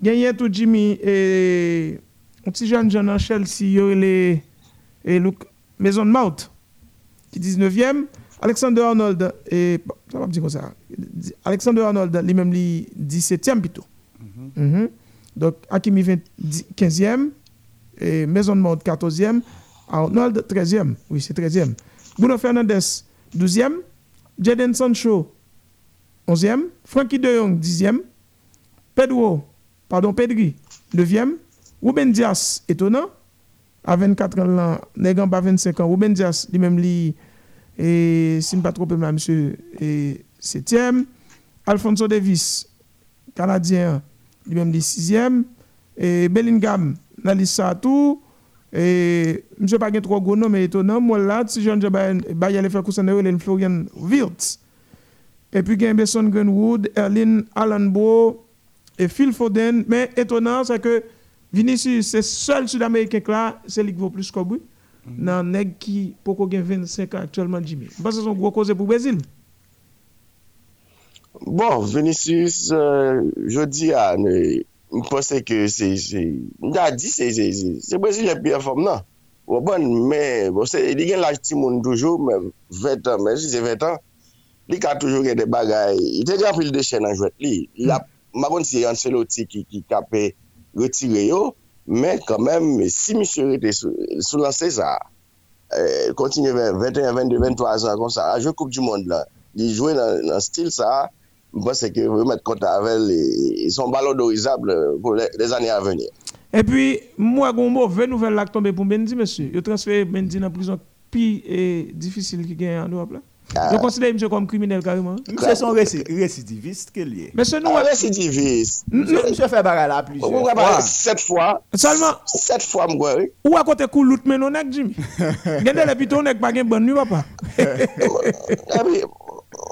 Gagné tout Jimmy et un petit jeune jeune en Chelsea, il est et Maison de Mount, qui est 19e. Alexander Arnold, et, ça va me dire comme ça. Alexander Arnold, lui-même, il 17e plutôt. Mm -hmm. Mm -hmm. Donc, Hakimi 15e, et Maison de Mode 14e, Arnold 13e. Oui, c'est 13e. Bruno Fernandez 12e, Jaden Sancho 11e, Frankie de Jong 10e, Pedro, pardon, Pedri 9e, Ruben Dias étonnant, à 24 ans, Negan pas 25 ans, Ruben Dias lui-même lui, et si je ne pas trop monsieur, et 7e, Alfonso Davis, Canadien, lui-même dit sixième. Et Bellingham, dans la tout. Et je ne sais pas trop gros nom, mais étonnant. Moi, là, si je vais aller faire cousin de Florian Wirtz. Et puis, il y a Besson Greenwood, Erlin Allenbo et Phil Foden. Mais étonnant, c'est que Vinicius, c'est seul Sud-Américain là, c'est lui qui vaut plus que lui. Dans nèg qui, pourquoi 25 ans actuellement, Jimmy? Parce que c'est un gros cause pour le Brésil. Bon, Vinicius, euh, jodi a, m posè ke se, m da di se, se, se, se Brazil e piye fòm nan. Wè bon, mè, li gen laj ti moun toujou, mè 20 an, mè si se 20 an, li ka toujou gen de bagay, i te gen pil de chen an jwet li. La, ma kon si yon selo ti ki, ki kape retire yo, mè kanmèm, si mi sou rete sou lanse sa, kontinye 21, 22, 23 an kon sa, a jwè Koupe du Monde la, li jwè nan stil sa, Moi, c'est que vous mettre compte avec ils sont valorisables pour les, années à venir. Et puis, moi, j'ai une mauvaise nouvelle là tombée pour Bendy, monsieur. Il a transféré Bendy dans la prison plus difficile qui gagne en Europe. Là. Ah. Je considère monsieur comme criminel carrément. Monsieur son récidiviste qu'il est. Monsieur nous. Ah, récidiviste. Monsieur fait bagarre là plusieurs fois. Sept fois. Seulement. Sept fois, moi. Ou à côté coup l'autre mais non Jimmy. Gende le piton nèg pas gen bonne nuit papa.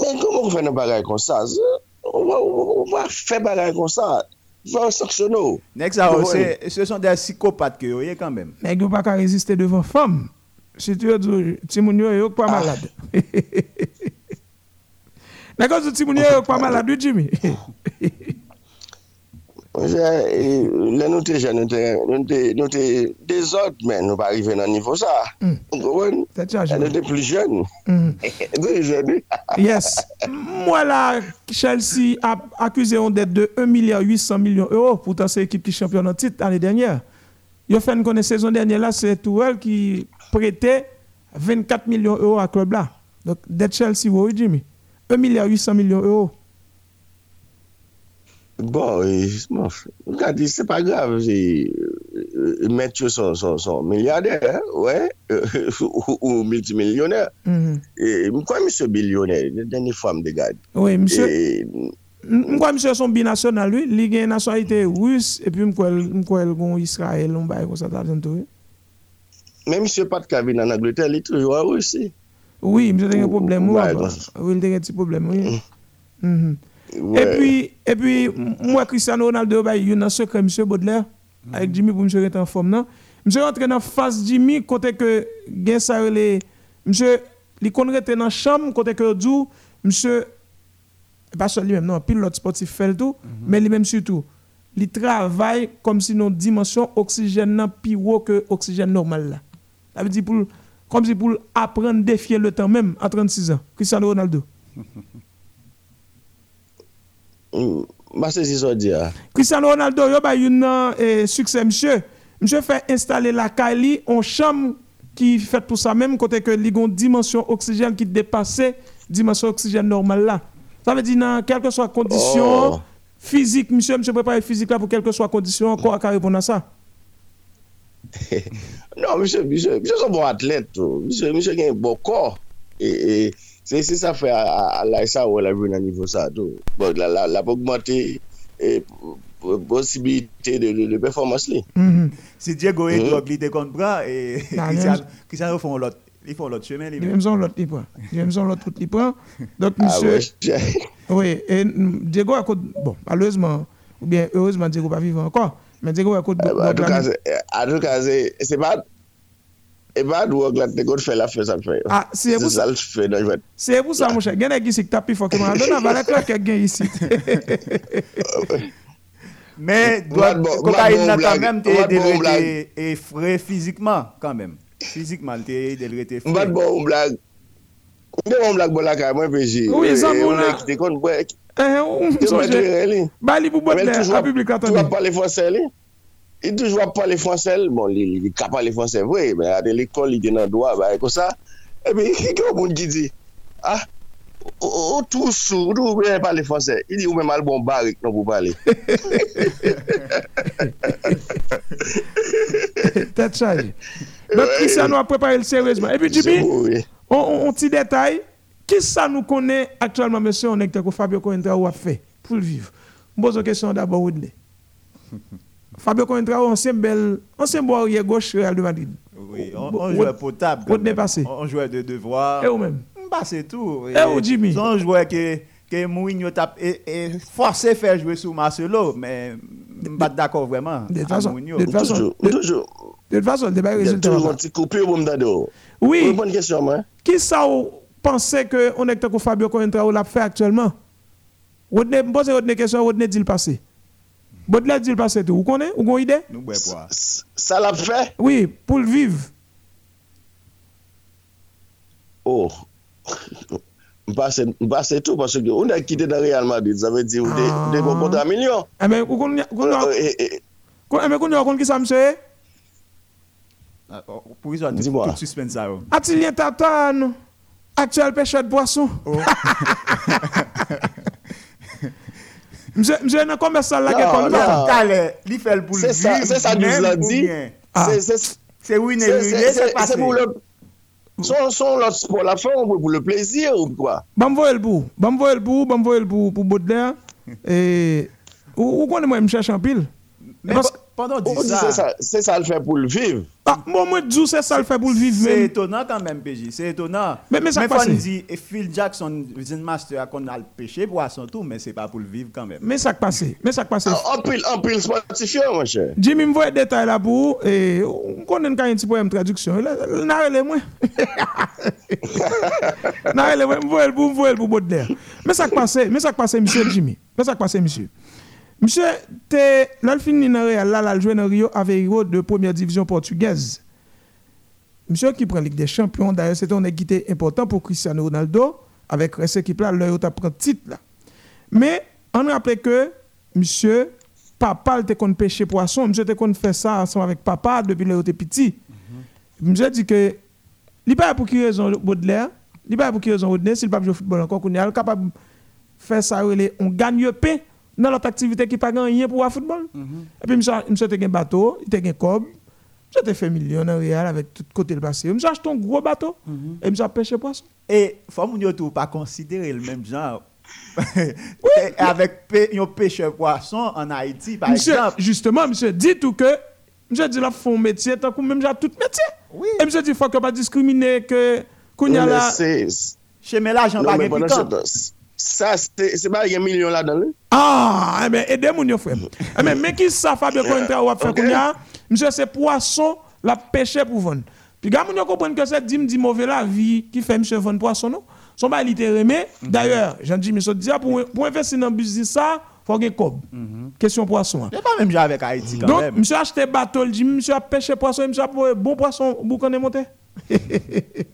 Men koman fè nan bagay kon sa? Ou pa fè bagay kon sa? Fè an saksono. Nek sa ou, se son de psikopat ki yo ye kanmem. Nek yo pa ka reziste devan fòm. Se ti yo djou, ti moun yo yo kwa malade. Nek yo djou ti moun yo yo kwa malade, Jimmy. pas arriver à niveau ça. Mm. Nous sommes plus jeunes. Mm. yes. Moi, là, Chelsea a accusé une dette de 1 milliard 800 millions d'euros. Pourtant, c'est l'équipe qui est championne en titre l'année dernière. Il a fait une saison dernière, c'est Tourelle qui prêté 24 millions d'euros à club là. Donc, dette Chelsea, oui, Jimmy. 1 milliard Bon, justement, regardez, c'est pas grave, euh, mettre son, son, son milliardaire, ouais, euh, ou, ou multimillionnaire. Mm -hmm. Mkwa msè bilyonnaire, deni fwa mde gade. Oui, msè, mkwa msè son binasyonal, lui, li gen nasyonalite rus, epi mkwa el kon Israel, mba e kon sa tabzen tou. Men msè pat kavi nan Angleterre, li toujou an rus si. Oui, msè te gen problem ou, ou il te gen ti problem ou. Mm. Mm-hmm. E pi, mwen Cristiano Ronaldo, yon nan sekre msè Baudelaire, ak Jimmy pou msè rete en form nan, msè rentre nan fas Jimmy, kote ke gen sa rele, msè li kon rete nan cham, kote ke djou, msè pas seulement lui-même, non, pilote sportif fait tout, mais lui-même surtout, il travaille comme si nos dimension oxygène plus haut que oxygène normal là. Ça veut dire pour, comme si pour apprendre à défier le temps même à 36 ans. Cristiano Ronaldo. Ça dire. Cristiano Ronaldo, il a eu un succès, monsieur. Monsieur fait installer la Kali en chambre qui fait pour ça même, côté que il une dimension oxygène qui dépasse dimension oxygène normale là. Ça veut dire, dans quelle que soit condition oh. physique, monsieur, monsieur prépare physique là pour quelle que soit condition, encore à répondre à ça? non, monsieur, monsieur, monsieur, c'est un bon athlète. Monsieur, monsieur, a un bon. Et, et c'est ça fait à, à, à ça où elle a vu à niveau ça. Tout. Bon, la, la, la et possibilité de, de, de performance. Mm -hmm. Si Diego mm -hmm. font l'autre. Ils font l'autre chemin. Ils même l'autre ils prennent. Ils même l'autre route ils prennent. Donc, ah monsieur. Ah ouais, oui, et Diego a côté. Bon, malheureusement, ou bien heureusement, Diego pas vivre encore. Mais Diego a côté. Ah, en tout cas, en tout E ba adou wak lat te kon fè la fè ah, e sal fè yo. Ah, se pou sa mouche, gen e gisik tapi fò keman, don avan ek lak ek gen gisik. Me, kota il natan mèm te delre te fre fizikman, kan mèm. Fizikman te delre te fre. Mbat bo ou blag, mbe ou blag bo lak a mwen peji. Ou e zan moun la. Ou e te kon kwek. E, ou msoje. Ba li pou bot le, a publik atonè. Tou ap pale fò se li. I toujwa pale fransel, bon, li ka pale fransel, vwe, be, ade l'ekol, li denan doa, be, eko sa, ebe, ki yo moun ki di, ah, ou tou sou, ou tou mwen pale fransel, i di ou mwen mal bon barik nan pou pale. Tet chaje. Donk, ki sa nou a prepare l seryezman. Ebi, Jimmy, on ti detay, ki sa nou konen aktualman, mese, on ekte ko Fabio Coentra ou a fe, pou l'viv. Mbozo kesyon daba ou dne. Fabio Coentra, ancien bel, ancien bon arrière gauche Real de Madrid. Oui, on, joueur potable. On joueur de devoir. Et vous-même? Bah, c'est tout. Et où, Jimmy? On joueur qui que Mourinho tape et, forcé faire jouer sur Marcelo, mais je ne pas d'accord vraiment. De toute façon, de toute façon, de toute façon, le débat est résultat. Oui. Une bonne question, moi. Qui ça pensez que on est que Fabio Coentra l'a fait actuellement? Rodney, pose Rodney question, Rodney dit le passé. Baudelaire dit le passé tout. Vous connaissez? Vous avez une idée? Ça l'a fait Oui, pour le vivre. Oh. M'passe tout parce que on a quitté dans Real Madrid, ça veut dire on Ah. des bons contrats millions. Eh mais vous connaissez vous Euh, connaissez- et- et- eh, mais vous connaissez qui ça monsieur Ah, oh, Pour ils ont Dis-moi. tout suspense ça. oh. Mse nan kon mè sal la ke non, kon non. mè. Kalè, li fèl pou l'vi. Se sa nou zan di. Se wè nè lulè, se pase. Son lòt sport la fè, pou le plezir ou kwa. Bam voyel bou, bam voyel bou, bam voyel bou, pou Baudelaire. Ou kon mè mè mè chèche an pil. Mè mè. Pendant On dit 10 c'est ans, ça, c'est ça le fait pour le vivre. Ah, moi, moi, dis c'est ça le fait pour le vivre c'est étonnant quand même, PJ. C'est étonnant. Mais- mais ça mais passe. et Phil Jackson, Vision Master, qu'on a le péché pour son tout, mais c'est pas pour le vivre quand même. Mais ça passe. Mais ça qui passe. En pile, en pile sportif, mon cher. Jimmy me voit des détails là pour et on connaît quand un petit problème de traduction. Là, n'a les moi. N'a les moi, me voit le bout, me voit le bout Baudelaire. Mais ça passe, mais ça passe monsieur Jimmy? Mais ça passe monsieur? Monsieur là fini dans Real là, là joué dans Rio Aveiro de première division portugaise. Monsieur qui prend Ligue des Champions, d'ailleurs, c'était un équité important pour Cristiano Ronaldo avec cette équipe là, là, il a pris titre là. Mais on rappelle que monsieur papa était qu'on pêcher poisson, monsieur qu'on fait ça ensemble avec papa depuis le petit. Monsieur dit que il pas pour qui raison Baudelaire, il pas pour qui raison Rodney, s'il pas jouer au football encore qu'on est capable de faire ça on gagne pain dans l'autre activité qui pas gagné pour le football. Et puis monsieur était un bateau, il était un cob. Était fait million dans Real avec tout côté le passé. Monsieur acheté un gros bateau et monsieur pêché poisson. Et faut nous tout pas considérer le même genre. Et avec un pêcheur poisson en Haïti, par monsieur, exemple. justement, monsieur dit tout que, monsieur dit là, font métier, tant que même j'ai tout métier. Oui. Et monsieur dit, il faut que pas discriminer que, qu'on y a Mais là. c'est- Chez en pas mais Ça, c'est c'est pas un million là-dedans. là. Ah, eh bien, aidez mon frère. Eh bien, mais qui ça, Fabio Cointra, ou a qu'on monsieur, c'est poisson, la pêche pour vendre. Puis, gars, mon comprendre que c'est dim dit mauvais la vie qui fait monsieur vendre poisson, non? Son bail littéralement. D'ailleurs, j'en dis, monsieur, ah, pour, pour investir dans le business, ça, faut qu'il y ait cob. Question poisson. hein. C'est pas même genre avec Haïti quand Donc, même. monsieur a acheté bateau, il monsieur a pêché poisson, monsieur a pour bon poisson, boucan est monté.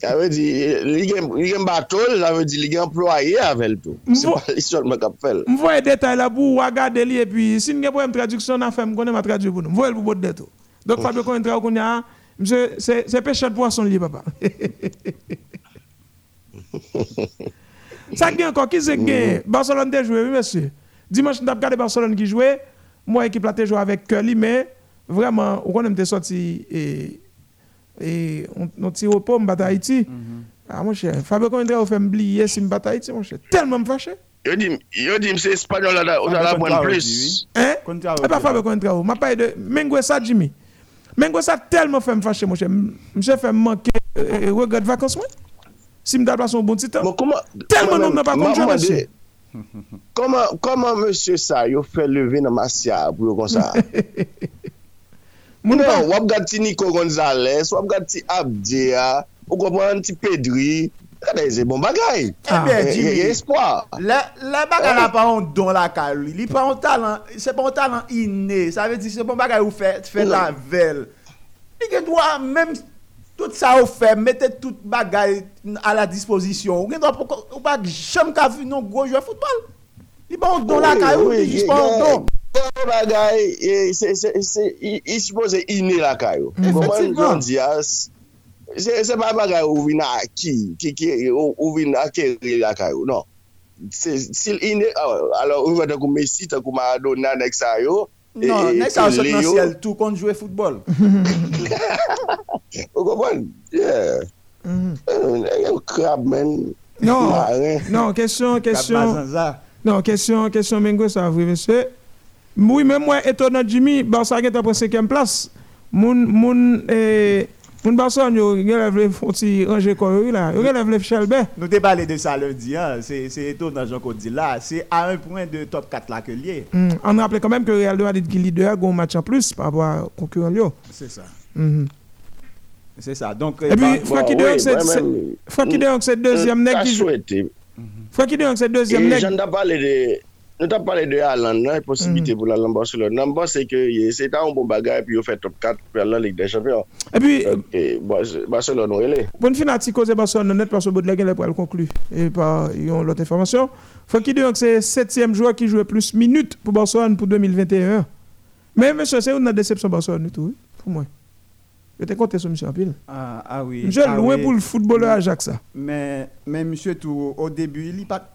Ça veut dire, il y a un bateau, ça veut dire, il y a un employé avec tout. C'est pas seulement qui a fait. Je vois les détails là pour regarder et puis si nous avons une traduction, on a fait, je connais ma traduction pour nous. Je vois le bout de tout. Donc, Fabio Cointra, on a, monsieur, c'est c'est pêcheur de poisson, lui, papa. Ça gagne encore, qui c'est qui Barcelone a joué, oui, monsieur. Dimanche, nous avons regardé Barcelone qui jouait. Moi, équipe là, joué avec Curly, mais vraiment, on connaît, sorti et, et on, non, tire au pomme, bataille Haïti. Ah mon cher, Fabio Condé a fait oublier si bataille Haïti, mon cher. Tellement me fâché. Yo di m se espanyol la la mwen plis. E pa Fabio Contrao. Ma paye de mengwe sa Jimmy. Mengwe sa telman fèm fache mwen che. Mwen che fèm manke e, wè gade vakans mwen. Si m dal pason bon titan. Bon, telman nou mwen pa konjou mwen che. Koman mwen se sa yo fè leve nan masya pou yo kon sa? Moun pa wap gati Niko Gonzales, wap gati Abdia, wap gati Pedri, kade se bon bagay. Eh eh, Ye eh, espoi. La bagay la pa an don la kaloui, li pa an talan, se pa an talan inè, sa ve di se bon bagay ou fè la vel. Li gen dwa mèm tout sa ou fè, mette tout bagay a la disposisyon, ou gen dwa pou bag jom ka vi nou gwo jwe foutbol. Li pa an don la kaloui, li jispa an don. Son bagay, e, i suppose inè la kayo. Koman yon diyas, se pa bagay ou vin aki, ou vin akeri la kayo, non. Sil inè, alò ou vè te kou Messi, te kou Maradona, nek sa yo, e, Non, e nek sa yo sot nan siel tou kon jwe futbol. Ou kompon? Yeah. Mhm. Ou krab men. Non, non, kesyon, kesyon. Krab mazanza. Non, kesyon, kesyon men gwe sa vwe, mese. Oui, même moi étonnant Jimmy, Barça qui est en 5e place. Moun moun eh moun Barça yo relève les font ti ranger quoi là. Yo relève Chalbert. Nous parlé de ça lundi, hein. c'est étonnant, Jean qu'on dit là. C'est à un point de top 4 là que lié. Mm. On rappelle quand même que Real de Madrid qui leader a un match en plus par rapport au concurrent. C'est ça. Mhm. C'est ça. Donc, Et puis, bah, Francky Bon, oui, c'est- Francky deuxième nèg Ta qui joue. Francky c'est deuxième E nèg. jan da pale de Nou ta pale de Alan nan, posibite pou la lan Barcelone. Nan ba se ke se ta un bon bagay pi yo fe top 4 pe la Ligue des Champions. E pi, Barcelone ou ele. Bon finati koze Barcelone net pa sou bout legen le pou el konklu. E pa yon lot informasyon. Ki diyon ke se 7e joueur ki joue plus minute pou Barcelone pou 2021. Men mè se se ou nan deception Barcelone tout, pou mwen. Je te konte sou msè Apil. Ah, ah oui. Msè louen pou l footballeur Ajax sa. Men msè tout, au debu, li pat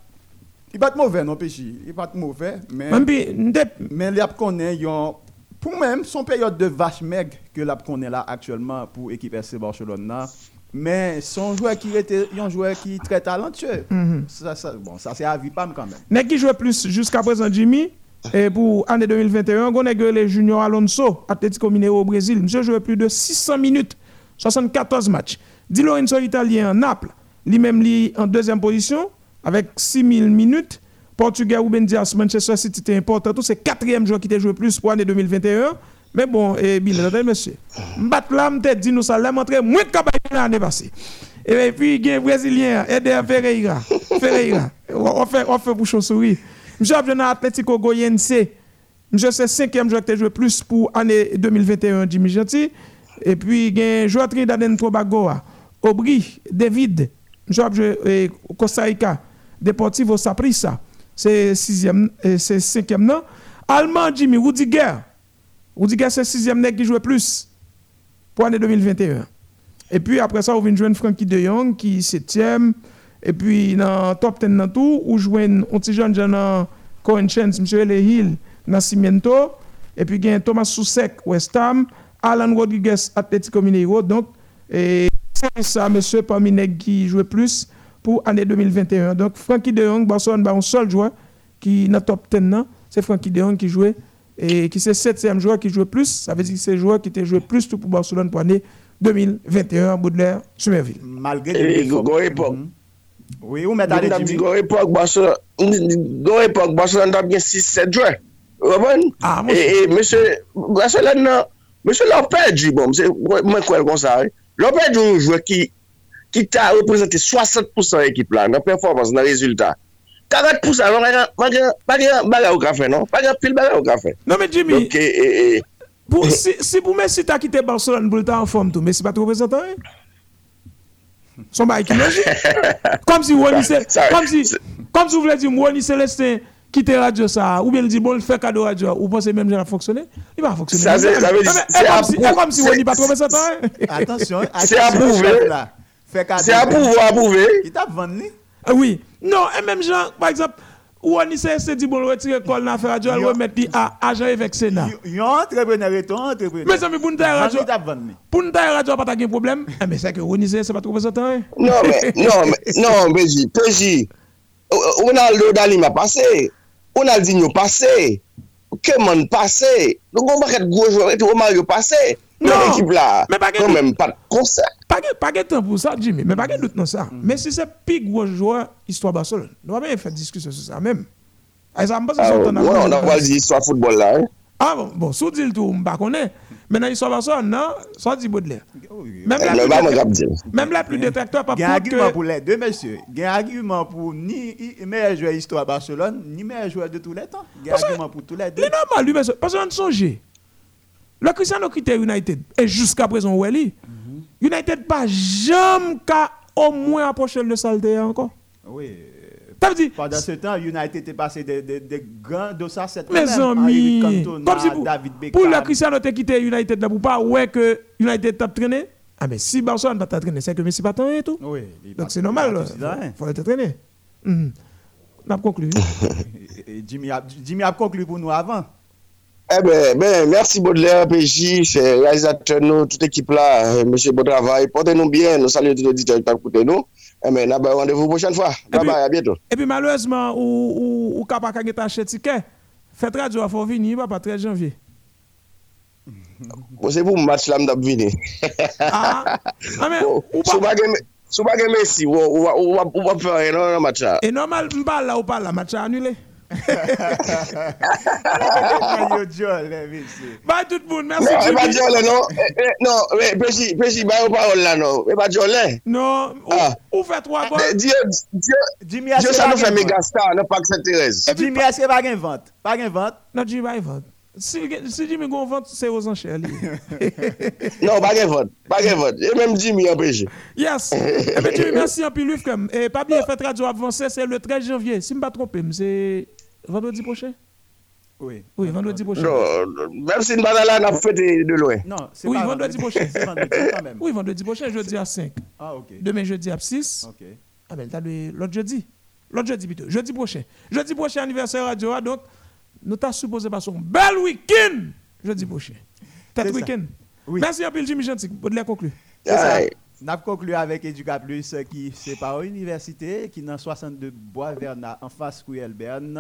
Il pas mauvais non péchi, il pas mauvais mais mais il connaît pour même son période de vache maigre que l'a connaît là actuellement pour l'équipe FC Barcelone mais son joueur qui était un joueur qui est très talentueux. Mhm. ça, ça, bon, ça c'est à vie pas quand même. Mais qui joue plus jusqu'à présent Jimmy et pour l'année 2021, on a les Junior Alonso, Atlético Mineiro au Brésil. Monsieur joue plus de 600 minutes, 74 matchs. Di Lorenzo italien Naples, lui-même en deuxième position avec 6000 minutes. Portugais ou Dias, Manchester City était important. C'est quatrième joueur qui a joué plus pour l'année 2021. Mais bon, et bien, monsieur. M'bat là, m'te dit nous ça, l'a montré moins de cabaye l'année passée. Et puis, il y a un Brésilien, Eder Ferreira. Ferreira. On fait, on fait pour chauve-souris. Monsieur Abjana Atletico Goyense. Monsieur, c'est cinquième joueur qui a joué plus pour l'année 2021, Jimmy Gentil. Et puis, il y a un joueur Trinidad Tobago, Aubry, David. Monsieur Abjana Costa Rica. Deportivo Saprissa, c'est sixième, c'est cinquième non. Allemand Jimmy Rudiger. Rudiger c'est sixième nègre qui joue plus pour l'année 2021. Et puis après ça, on vient jouer Frankie de Jong qui est septième. Et puis dans top 10 dans tout, on joue un petit jeune dans Cohen Chance, M. Le Hill. Et puis a Thomas Soucek, West Ham. Alan Rodriguez, Atletico Mineiro. Donc, c'est ça, monsieur, parmi qui jouent plus pour l'année 2021. Donc, Frankie de Jong, Barcelone, bah, un seul joueur qui est dans top 10 c'est Frankie de Jong qui jouait et qui c'est septième joueur qui jouait plus. Ça veut dire que c'est joueur qui était joué plus tout pour Barcelone pour l'année 2021, Baudelaire, Sumerville. Malgré l'époque. Mhm. Oui, ou met alè Jimmy? Gò epok Barcelona tap gen 6-7 jwen. Wabon? Ah, monsè. E monsè, Barcelona nan, monsè lò pèdji bon, mwen kwen kon sa. Lò pèdji ou jwen ki ki ta reprezenti 60% ekip la nan performans, nan rezultat. 40% nan bagan baga ou kafe, non? Bagan pil baga ou kafe. Non men Jimmy, Donc, eh, eh, pour, si, si pou men si ta kite Barcelona pou l'ta an form tou, men si pa te reprezentan e? Son ba ekip logik? Kom si wou vle di mwou ni Celestin kite radyo sa, ou bien di bon fè kado radyo, ou pon se menm jen a fonksyonè, li ba fonksyonè. E kom si wou ni pa te reprezentan e? Atensyon, atensyon. Se apouve. C'est à prouver, à prouver. Il t'a vendu. Ah oui. Non, et même gens, par exemple, ou on essaie de dire, bon, retirer col dans la radio, on remettre à agent avec Sénat. Yon entrepreneur et ton entrepreneur. Mais ça me pour une radio. Pour une radio, pas de problème. Eh, mais c'est que Ronizé, c'est pas trop présentant. Non, mais, non, mais, non, Béji, Béji. Ronaldo Dali m'a passé. Ronaldinho passé. Kemon passé. Donc on va être gros joueur et tout, Romario passé. nan ekip la, kon men pat konser. Pake tan pou sa, Jimmy, men pake dout nan sa. Men si se pig waj jwa, histwa Barcelona, nou wame fè diskusyon sou sa mèm. A yon nan wal di histwa foutbol la. A bon, sou di l tou mba konè, men nan histwa Barcelona, nan, sou di Baudelaire. Mèm la pli detektor pa pou ke... Gen argument pou lè de, mèsyè, gen argument pou ni mèye jwa histwa Barcelona, ni mèye jwa de tout lè tan. Gen argument pou tout lè de. Lè nan mal, mèsyè, pasè nan sonjè. Le Cristiano quitte United et jusqu'à présent où est United pas jamais qu'à au moins approcher le saleté encore. Oui. Dit, Pendant ce temps, United était passé des de, de grands dossards cette Mes amis, comme si pour, David Beckham. Pour le Cristiano te quitté United pour pas ouais que United t'a traîné. Ah mais si Barcelone va t'entraîner, c'est que Messi pas et tout. Oui. Donc c'est normal. Il faut t'entraîner. Mm On a conclu. Jimmy a, Jimmy a conclu pour nous avant. Eh ben, ben, merci Baudelaire, PJ, réalisateur nous, toute équipe là, monsieur bon travail. Portez-nous bien, nous saluons tous les auditeurs qui écoutent nous. Eh ben, là, rendez-vous prochaine fois. Bye bye, à bientôt. Et puis malheureusement, ou, ou, ou kapaka qui acheté ticket, faites radio à fort venir, pas 13 janvier. Bon, c'est pour match là, m'dap venir. Ah, ah mais, ou pas... Sou bagen Messi, ou wap fè enon an matcha. Enon mal mbal la ou pal la matcha anule? Ba tout moun, mersi Jimmy. E pa diole non? Non, pechi ba yo parol la non. E pa diole? Non, ou fe 3 gol? Jimmy Asse Bagen vant. Jimmy Asse Bagen vant. Bagen vant? Non, Jimmy Bagen vant. Si Jimmy gon vant, se yo zan chè li. Non, Bagen vant. Bagen vant. E menm Jimmy apèche. Yes. Eh e pe Jimmy, mersi anpilif kem. E eh, pa biye fèt radio avansè, se le 13 janvye. Si mba trompèm, se... vendredi prochain? Oui. Oui, vendredi prochain. Non, même si nous pas là, on a fêté de loin. Non, c'est oui, pas vendredi prochain. C'est vendredi quand même. Oui, vendredi prochain, jeudi à 5. Ah, ok. Demain, jeudi à 6. Ok. Ah, ben, t'as l'autre jeudi. L'autre jeudi plutôt. Jeudi prochain. Jeudi prochain, anniversaire radio. Donc, nous t'as supposé passer un bel week-end jeudi prochain. Tête week-end? Oui. Merci à Jimmy Gentil. Pour de la conclure. Avons conclu avec Educa Plus qui c'est par université qui dans 62 Bois Verna en face Cruel Berne.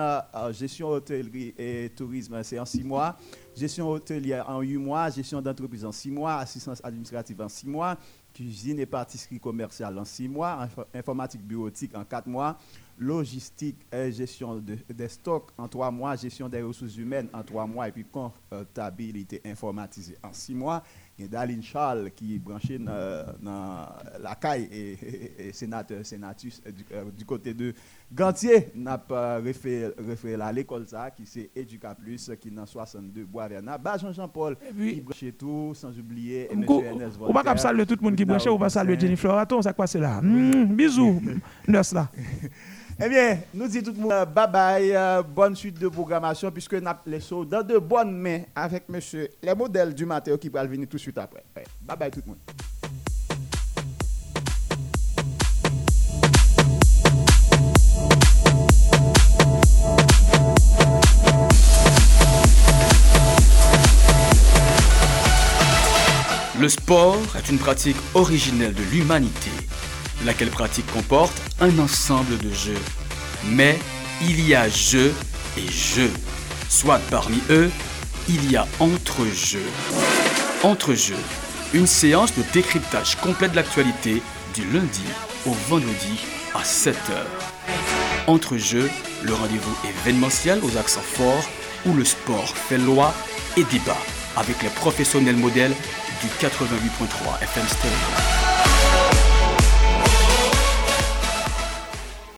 gestion hôtellerie et tourisme c'est en 6 mois. Gestion hôtelière en 8 mois. Gestion d'entreprise en 6 mois. Assistance administrative en 6 mois. Cuisine et pâtisserie commerciale en 6 mois. Informatique bureautique en 4 mois logistique et gestion des stocks en trois mois, gestion des ressources humaines en trois mois et puis comptabilité informatisée en six mois. Il y a Daline Charles qui est branché dans la caille et, sénateur, sénatus euh, du, côté de Gantier. N'a pas référé, à l'école ça qui c'est Educa Plus qui est dans 62 Bois Verna. Bah Jean-Jean-Paul qui branché tout sans oublier M. Ernest On va saluer tout le monde qui branché, on va saluer Jennifer Raton, ça quoi c'est là? Hmm, bisous, nurse là. Eh bien, nous disons tout le monde bye bye, euh, bonne suite de programmation, puisque nous avons dans de bonnes mains avec monsieur les modèles du matin qui va venir tout de suite après. Bye bye tout le monde. Le sport est une pratique originelle de l'humanité laquelle pratique comporte un ensemble de jeux. Mais il y a jeux et jeux. Soit parmi eux, il y a entre-jeux. Entre-jeux, une séance de décryptage complet de l'actualité du lundi au vendredi à 7h. Entre-jeux, le rendez-vous événementiel aux accents forts où le sport fait loi et débat avec les professionnels modèles du 88.3 FM Stereo.